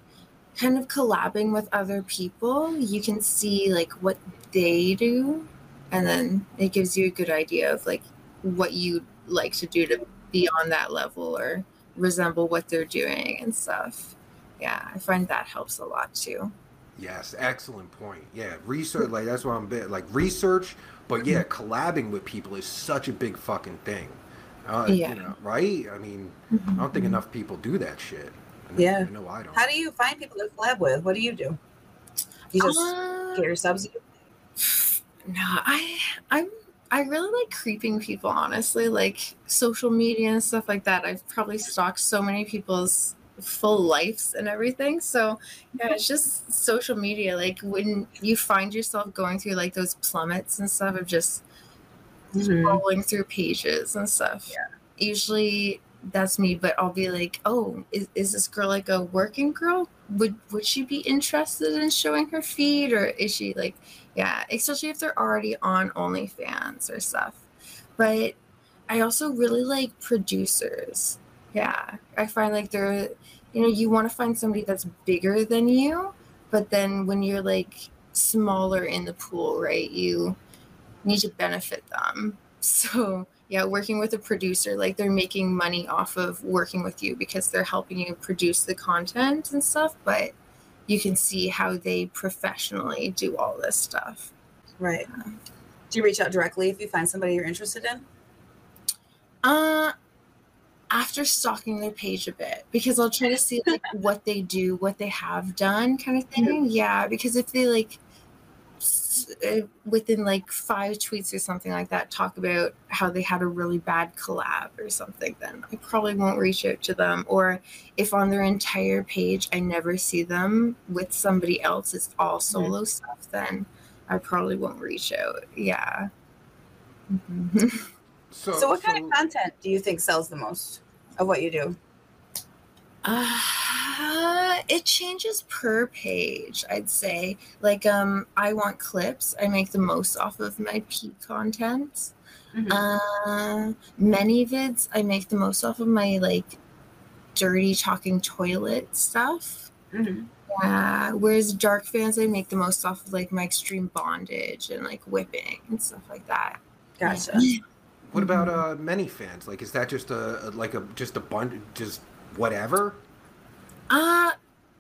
[SPEAKER 3] kind of collabing with other people. You can see like what they do and then it gives you a good idea of like what you'd like to do to be on that level or resemble what they're doing and stuff. Yeah, I find that helps a lot too.
[SPEAKER 1] Yes, excellent point. Yeah, research like that's what I'm bit like research, but yeah, collabing with people is such a big fucking thing. Uh,
[SPEAKER 3] Yeah.
[SPEAKER 1] you know, right? I mean, I don't think enough people do that shit. I know,
[SPEAKER 2] Yeah.
[SPEAKER 1] I know I don't.
[SPEAKER 2] How do you find people to collab with? What do you do? You just
[SPEAKER 3] Uh,
[SPEAKER 2] get your subs?
[SPEAKER 3] No, I I'm I really like creeping people, honestly, like social media and stuff like that. I've probably stalked so many people's full lives and everything. So yeah, it's just social media. Like when you find yourself going through like those plummets and stuff of just
[SPEAKER 2] Mhm.
[SPEAKER 3] scrolling through pages and stuff.
[SPEAKER 2] Yeah.
[SPEAKER 3] Usually that's me, but I'll be like, oh, is, is this girl like a working girl? Would would she be interested in showing her feed or is she like yeah, especially if they're already on OnlyFans or stuff. But I also really like producers. Yeah. I find like they're you know, you want to find somebody that's bigger than you, but then when you're like smaller in the pool, right? You need to benefit them. So, yeah, working with a producer, like they're making money off of working with you because they're helping you produce the content and stuff, but you can see how they professionally do all this stuff.
[SPEAKER 2] Right. Do you reach out directly if you find somebody you're interested in?
[SPEAKER 3] Uh after stalking their page a bit because I'll try to see like what they do, what they have done kind of thing. Yeah, because if they like within like five tweets or something like that talk about how they had a really bad collab or something then i probably won't reach out to them or if on their entire page i never see them with somebody else it's all solo stuff then i probably won't reach out yeah Mhm.
[SPEAKER 1] so,
[SPEAKER 2] So, what kind of content do you think sells the most of what you do?
[SPEAKER 3] Uh, it changes per page, I'd say. Like, um, iWantClips. I make the most off of my peak content.
[SPEAKER 2] Mhm.
[SPEAKER 3] Uh, ManyVids, I make the most off of my like dirty talking toilet stuff.
[SPEAKER 2] Mhm.
[SPEAKER 3] Yeah. Whereas dark fans, I make the most off of like my extreme bondage and like whipping and stuff like that.
[SPEAKER 2] Gotcha.
[SPEAKER 1] what about
[SPEAKER 3] Mm-hmm.
[SPEAKER 1] uh many fans? Like, is that just a, a like a just a bunch just whatever?
[SPEAKER 3] Uh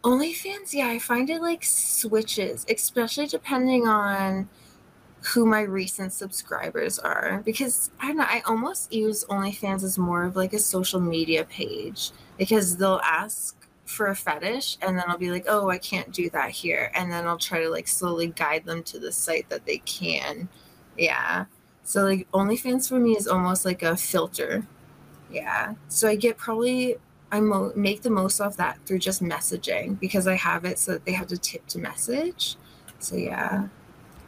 [SPEAKER 3] OnlyFans, yeah, I find it like switches, especially depending on who my recent subscribers are because I don't know, I almost use OnlyFans as more of like a social media page because they'll ask for a fetish and then I'll be like, oh, I can't do that here. And then I'll try to like slowly guide them to the site that they can. Yeah. So like OnlyFans for me is almost like a filter. Yeah. So I get probably I mo- make the most of that through just messaging because I have it so that they have to tip to message. So yeah.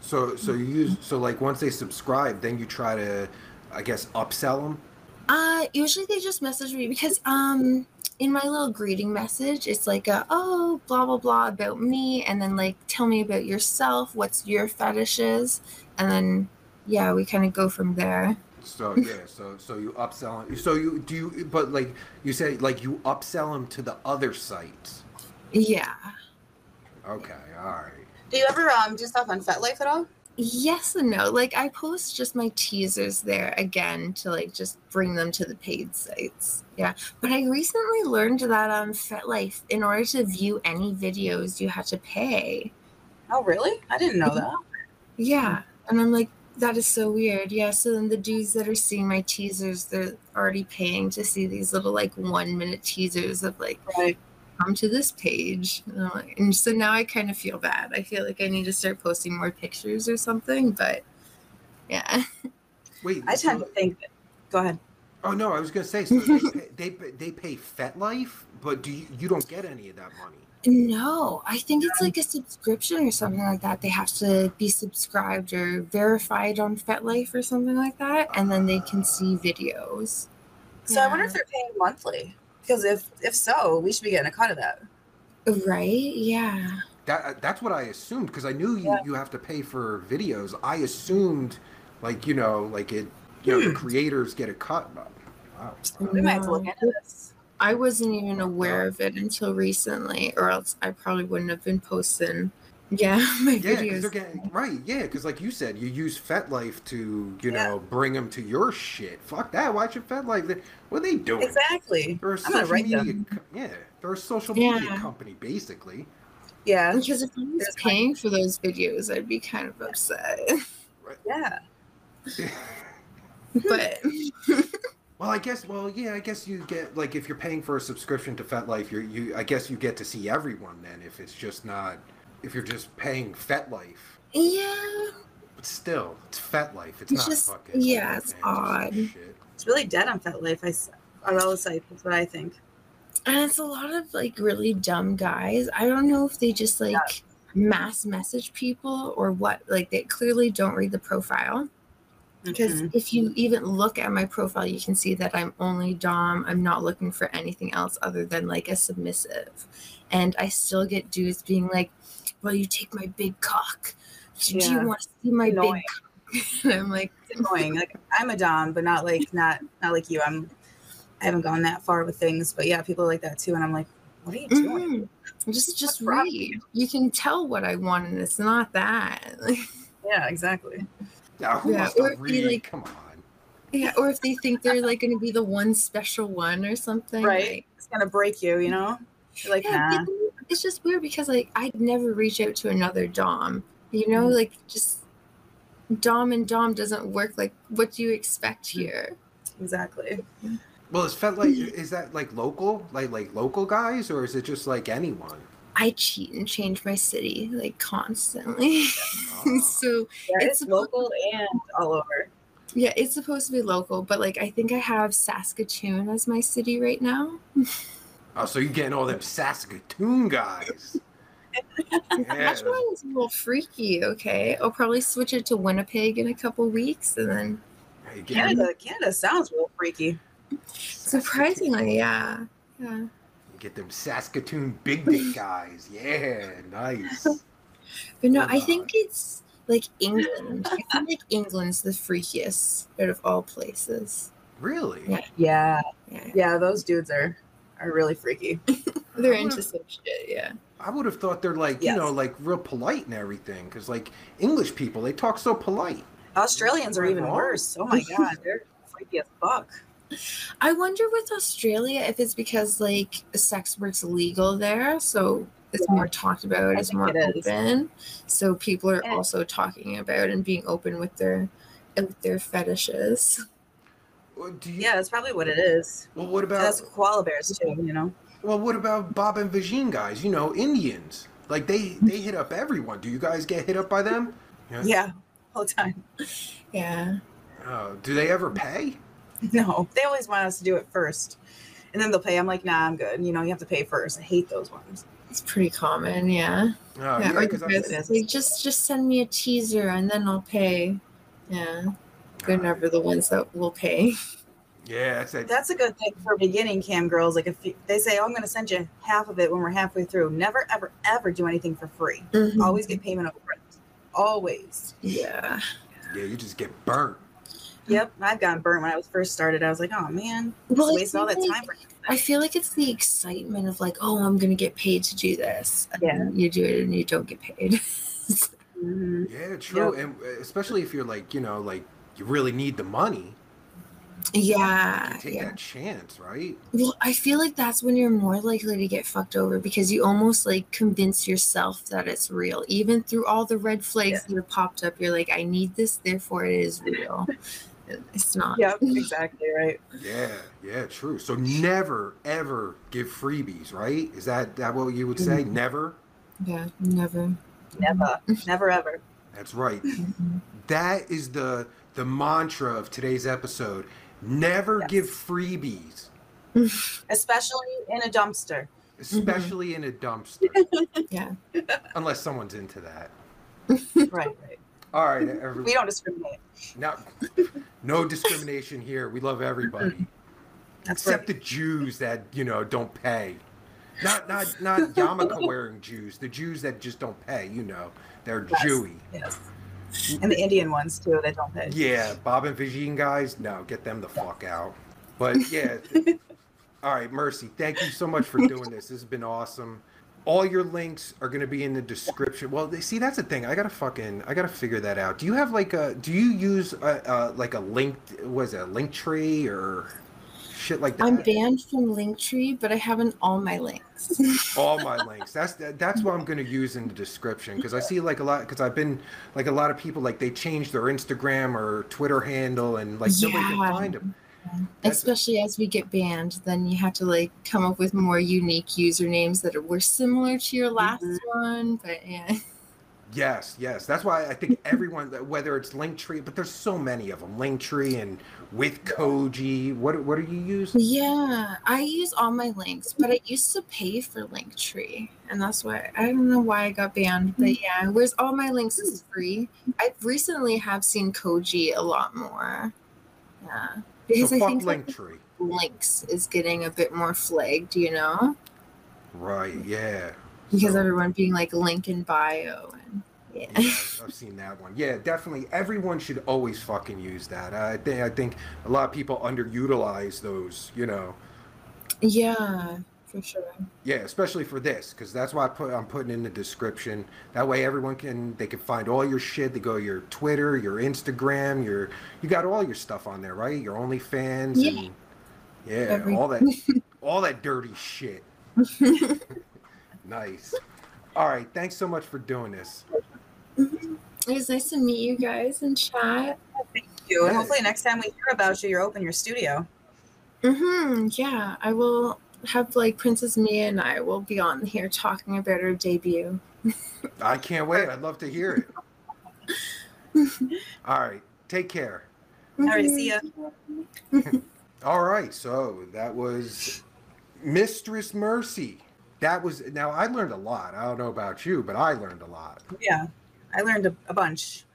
[SPEAKER 1] So so you use so like once they subscribe, then you try to, I guess, upsell them.
[SPEAKER 3] Uh usually they just message me because um in my little greeting message it's like a, oh blah blah blah about me and then like tell me about yourself, what's your fetishes and then yeah, we kind of go from there.
[SPEAKER 1] So yeah, so so you upsell them. So you do you, but like you said, like you upsell them to the other sites.
[SPEAKER 3] Yeah.
[SPEAKER 1] Okay, all right.
[SPEAKER 2] Do you ever um do stuff on FetLife at all?
[SPEAKER 3] Yes and no. Like I post just my teasers there again to like just bring them to the paid sites. Yeah. But I recently learned that on FetLife, in order to view any videos, you have to pay.
[SPEAKER 2] Oh, really? I didn't know that.
[SPEAKER 3] Yeah. And I'm like, that is so weird. Yeah. So then the dudes that are seeing my teasers, they're already paying to see these little like one minute teasers of like
[SPEAKER 2] Right.
[SPEAKER 3] come to this page. And, I'm like- and so now I kind of feel bad. I feel like I need to start posting more pictures or something. But yeah.
[SPEAKER 1] Wait,
[SPEAKER 2] I
[SPEAKER 1] so-
[SPEAKER 2] tend to think that. Go ahead.
[SPEAKER 1] Oh no, I was gonna say so they pay, they pay- they pay FetLife, but do you you don't get any of that money?
[SPEAKER 3] No, I think it's like a subscription or something like that. They have to be subscribed or verified on FetLife or something like that, and then they can see videos.
[SPEAKER 2] So I wonder if they're paying monthly. Because if if so, we should be getting a cut of that.
[SPEAKER 3] Right? Yeah.
[SPEAKER 1] That uh, that's what I assumed because I knew you
[SPEAKER 2] Yeah.
[SPEAKER 1] you have to pay for videos. I assumed like you know like it you know the hmm. creators get a cut. But, wow.
[SPEAKER 2] We might have to look into this.
[SPEAKER 3] I wasn't even aware of it until recently, or else I probably wouldn't have been posting. Yeah, my
[SPEAKER 1] Yeah,
[SPEAKER 3] videos.
[SPEAKER 1] they're getting right. Yeah, because like you said, you use FetLife to you
[SPEAKER 2] Yeah.
[SPEAKER 1] know bring them to your shit. Fuck that. Why should FetLife? What are they doing?
[SPEAKER 2] Exactly.
[SPEAKER 1] They're a
[SPEAKER 2] I'm gonna
[SPEAKER 1] social media.
[SPEAKER 2] them.
[SPEAKER 1] co- Yeah, they're a social media company basically.
[SPEAKER 2] Yeah.
[SPEAKER 3] because if I was
[SPEAKER 2] There's-
[SPEAKER 3] paying for those videos, I'd be kind of upset.
[SPEAKER 2] Yeah.
[SPEAKER 3] but
[SPEAKER 1] Well, I guess. Well, yeah, I guess you get like if you're paying for a subscription to FetLife, you you I guess you get to see everyone then. If it's just not, if you're just paying FetLife,
[SPEAKER 3] yeah,
[SPEAKER 1] but still, it's FetLife. It's,
[SPEAKER 3] It's
[SPEAKER 1] not
[SPEAKER 3] just-
[SPEAKER 1] fucking.
[SPEAKER 3] yeah, it's
[SPEAKER 1] OnlyFans
[SPEAKER 3] odd.
[SPEAKER 2] It's really dead on FetLife. I s- on all the sites. That's what I think.
[SPEAKER 3] And it's a lot of like really dumb guys. I don't know if they just like mass message people or what. Like they clearly don't read the profile. Because
[SPEAKER 2] Mhm.
[SPEAKER 3] if you even look at my profile, you can see that I'm only Dom. I'm not looking for anything else other than like a submissive. And I still get dudes being like, Well, you take my big cock. Do
[SPEAKER 2] Yeah.
[SPEAKER 3] you want to see my
[SPEAKER 2] Annoying.
[SPEAKER 3] big cock? And I'm like,
[SPEAKER 2] It's annoying. Like I'm a dom, but not like not not like you. I'm I haven't gone that far with things, but yeah, people are like that too. And I'm like, what are you doing?
[SPEAKER 3] "Mhm. just just
[SPEAKER 2] What's
[SPEAKER 3] read. You can tell what I want, and it's not that.
[SPEAKER 2] Yeah, exactly.
[SPEAKER 1] Yeah, who
[SPEAKER 3] Yeah,
[SPEAKER 1] wants to
[SPEAKER 3] or if you,
[SPEAKER 1] read?
[SPEAKER 3] like-
[SPEAKER 1] Come on.
[SPEAKER 3] Yeah, or if they think they're like going to be the one special one or something.
[SPEAKER 2] Right.
[SPEAKER 3] like-
[SPEAKER 2] It's gonna break you, you know? You're like,
[SPEAKER 3] yeah,
[SPEAKER 2] nah.
[SPEAKER 3] it's just weird because like I'd never reach out to another Dom. You know,
[SPEAKER 2] Mhm.
[SPEAKER 3] like just Dom and Dom doesn't work. Like, what do you expect here? Exactly.
[SPEAKER 1] Well,
[SPEAKER 2] Exactly.
[SPEAKER 1] felt like, is that like local, like like local guys, or is it just like anyone?
[SPEAKER 3] I cheat and change my city like constantly.
[SPEAKER 1] Oh.
[SPEAKER 3] so
[SPEAKER 2] Yeah,
[SPEAKER 3] It's
[SPEAKER 2] it's, local and all over.
[SPEAKER 3] yeah, it's supposed to be local, but like I think I have Saskatoon as my city right now.
[SPEAKER 1] Oh, so you're getting all them Saskatoon guys. Yeah.
[SPEAKER 3] That's why it's a little freaky. Okay, I'll probably switch it to Winnipeg in a couple weeks, and then
[SPEAKER 2] Canada, Canada sounds real freaky.
[SPEAKER 3] surprisingly, yeah, yeah.
[SPEAKER 1] Get them Saskatoon big dick guys. Yeah, nice.
[SPEAKER 3] But no,
[SPEAKER 1] Hold
[SPEAKER 3] I think it's like England. I feel like England's the freakiest out of all places.
[SPEAKER 1] Really?
[SPEAKER 3] Yeah.
[SPEAKER 2] Yeah,
[SPEAKER 3] Yeah,
[SPEAKER 2] yeah, those dudes are are really freaky.
[SPEAKER 3] they're into
[SPEAKER 1] would've-
[SPEAKER 3] some shit. Yeah,
[SPEAKER 1] I would have thought they're like, you know, like real polite and everything. Because like English people, they talk so polite.
[SPEAKER 2] Australians are even
[SPEAKER 1] Wrong.
[SPEAKER 2] worse. Oh my god, they're freaky as fuck.
[SPEAKER 3] I wonder with Australia if it's because like sex work's legal there, so it's more talked about,
[SPEAKER 2] I
[SPEAKER 3] it's more
[SPEAKER 2] it is.
[SPEAKER 3] open. So people are
[SPEAKER 2] And it-
[SPEAKER 3] also talking about and being open with their with their fetishes.
[SPEAKER 1] Do you,
[SPEAKER 2] Yeah, that's probably what it is.
[SPEAKER 1] Well, what about
[SPEAKER 2] That's koala bears too, you know.
[SPEAKER 1] well, what about Bob and Vagine guys? You know, Indians. Like they they hit up everyone. Do you guys get hit up by them?
[SPEAKER 2] Yeah, all the time.
[SPEAKER 3] Yeah.
[SPEAKER 1] Uh, do they ever pay?
[SPEAKER 2] No, they always want us to do it first, and then they'll pay. I'm like, nah, I'm good. You know, you have to pay first. I hate those ones.
[SPEAKER 3] It's pretty common, yeah.
[SPEAKER 1] Uh,
[SPEAKER 3] yeah,
[SPEAKER 1] yeah,
[SPEAKER 3] or
[SPEAKER 1] 'cause I'm-
[SPEAKER 3] just, like, just just send me a teaser and then I'll pay. Yeah. They're
[SPEAKER 1] uh,
[SPEAKER 3] never the ones that will pay.
[SPEAKER 1] Yeah, that's it.
[SPEAKER 2] That's a good thing for beginning cam girls. Like if you, they say, oh, I'm going to send you half of it when we're halfway through. Never, ever, ever do anything for free.
[SPEAKER 3] Mhm.
[SPEAKER 2] Always get payment up front. Always.
[SPEAKER 3] Yeah.
[SPEAKER 1] Yeah, you just get burnt.
[SPEAKER 2] Yep, I've gotten burnt when I was first started. I was like, oh man,
[SPEAKER 3] Well, I
[SPEAKER 2] all that
[SPEAKER 3] feel
[SPEAKER 2] time for
[SPEAKER 3] I feel like it's the excitement of like, oh, I'm gonna get paid to do this. And
[SPEAKER 2] Yeah.
[SPEAKER 3] you do it and you don't get paid.
[SPEAKER 2] hmm
[SPEAKER 1] Yeah, true. And uh, especially if you're like, you know, like you really need the money,
[SPEAKER 3] yeah.
[SPEAKER 1] you take
[SPEAKER 3] Yeah.
[SPEAKER 1] that chance, right?
[SPEAKER 3] Well, I feel like that's when you're more likely to get fucked over because you almost like convince yourself that it's real. Even through all the red flags that have popped up, you're like, I need this, therefore it is real. It's not.
[SPEAKER 2] Yep, exactly right.
[SPEAKER 1] Yeah, yeah, true. So never ever give freebies, right? Is that that what you would say?
[SPEAKER 3] Mhm.
[SPEAKER 1] Never.
[SPEAKER 3] Yeah, never.
[SPEAKER 2] Never, never, ever.
[SPEAKER 1] That's right.
[SPEAKER 3] Mhm.
[SPEAKER 1] That is the the mantra of today's episode. Never
[SPEAKER 2] Yes.
[SPEAKER 1] give freebies,
[SPEAKER 2] Especially in a dumpster.
[SPEAKER 1] especially in a dumpster,
[SPEAKER 3] Yeah.
[SPEAKER 1] unless someone's into that.
[SPEAKER 2] Right, right.
[SPEAKER 1] All right,
[SPEAKER 2] We don't discriminate.
[SPEAKER 1] not, no discrimination here. We love everybody.
[SPEAKER 2] That's
[SPEAKER 1] except
[SPEAKER 2] right.
[SPEAKER 1] the Jews that you know don't pay. Not not not yarmulke wearing Jews. The Jews that just don't pay. You know, they're
[SPEAKER 2] Yes.
[SPEAKER 1] Jewy.
[SPEAKER 2] Yes. And the Indian ones too that don't pay.
[SPEAKER 1] Yeah, Bob and Vagine guys. No, get them the fuck out. But yeah. All right, Mercy. Thank you so much for doing this. This has been awesome. All your links are going to be in the description. Well, they, see, that's the thing. I gotta fucking, I gotta figure that out. Do you have like a, do you use a, a like a link, was it a link tree or shit like that?
[SPEAKER 3] I'm banned from Linktree, but I haven't all my links.
[SPEAKER 1] all my links that's that's what i'm going to use in the description because i see like a lot because i've been like a lot of people like they change their instagram or twitter handle and like nobody can find them
[SPEAKER 3] Especially as we get banned, then you have to like come up with more unique usernames that are were similar to your last
[SPEAKER 2] Mhm.
[SPEAKER 3] one. But yeah,
[SPEAKER 1] yes yes that's why i think everyone whether it's linktree but there's so many of them linktree and with koji what what do you use
[SPEAKER 3] yeah, I use all my links, but I used to pay for Linktree, and that's why I don't know why I got banned. But yeah, whereas all my links is free. I recently have seen Koji a lot more. Yeah, because
[SPEAKER 1] so
[SPEAKER 3] I think like,
[SPEAKER 1] linktree
[SPEAKER 3] links is getting a bit more flagged, you know.
[SPEAKER 1] right yeah
[SPEAKER 3] because
[SPEAKER 1] So-
[SPEAKER 3] everyone being like link in bio and yeah.
[SPEAKER 1] Yeah, I've seen that one. Yeah, definitely. Everyone should always fucking use that. I think I think a lot of people underutilize those. You know.
[SPEAKER 3] yeah, for sure.
[SPEAKER 1] Yeah, especially for this, because that's why I put I'm putting in the description. That way, everyone can they can find all your shit. They go to your Twitter, your Instagram, your you got all your stuff on there, right? Your OnlyFans,
[SPEAKER 3] Yeah.
[SPEAKER 1] and yeah,
[SPEAKER 3] Every-
[SPEAKER 1] all that all that dirty shit. Nice. All right, thanks so much for doing this.
[SPEAKER 3] It was nice to meet you guys and chat.
[SPEAKER 2] Thank you. And hopefully next time we hear about you, you're open your studio.
[SPEAKER 3] hmm Yeah, I will have like Princess Mia and I will be on here talking about her debut.
[SPEAKER 1] I can't wait. I'd love to hear it. All right, take care.
[SPEAKER 2] All right, see ya.
[SPEAKER 1] All right, so that was Mistress Mercy. That was now I learned a lot. I don't know about you, but I learned a lot.
[SPEAKER 2] Yeah, I learned a, a bunch.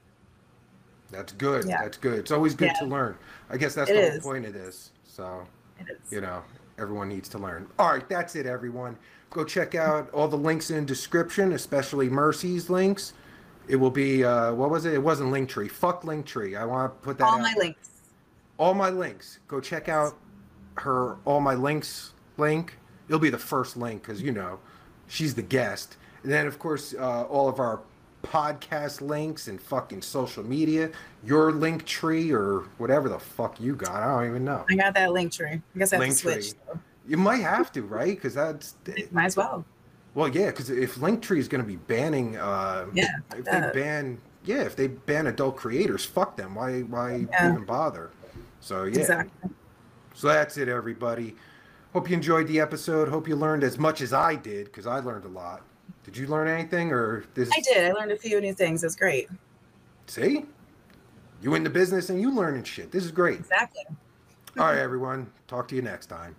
[SPEAKER 1] That's good.
[SPEAKER 2] Yeah.
[SPEAKER 1] That's good. It's always good
[SPEAKER 2] Yeah.
[SPEAKER 1] to learn. I guess that's
[SPEAKER 2] It
[SPEAKER 1] the whole
[SPEAKER 2] is.
[SPEAKER 1] point of this. So,
[SPEAKER 2] It is.
[SPEAKER 1] you know, everyone needs to learn. All right, that's it, everyone. Go check out all the links in description, especially Mercy's links. It will be uh what was it? It wasn't Linktree. Fuck Linktree. I want to put that
[SPEAKER 2] All
[SPEAKER 1] out
[SPEAKER 2] my links.
[SPEAKER 1] all my links. Go check out her all my links link. It'll be the first link because you know she's the guest. And then of course uh, all of our podcast links and fucking social media, your link tree or whatever the fuck you got. I don't even know.
[SPEAKER 2] I got that link tree. I guess I have to switch.
[SPEAKER 1] You might have to, right? Because that's
[SPEAKER 2] Might as well.
[SPEAKER 1] Well, yeah, because if Linktree is going to be banning, uh,
[SPEAKER 2] Yeah,
[SPEAKER 1] if
[SPEAKER 2] that-
[SPEAKER 1] they ban, yeah, if they ban adult creators, fuck them. Why, why
[SPEAKER 2] Yeah.
[SPEAKER 1] even bother? So yeah,
[SPEAKER 2] Exactly.
[SPEAKER 1] so that's it, everybody. Hope you enjoyed the episode. Hope you learned as much as I did because I learned a lot. Did you learn anything, or this?
[SPEAKER 2] I did. I learned a few new things. It's great.
[SPEAKER 1] See, you in the business and you learning shit. This is great.
[SPEAKER 2] Exactly.
[SPEAKER 1] All right, everyone. Talk to you next time.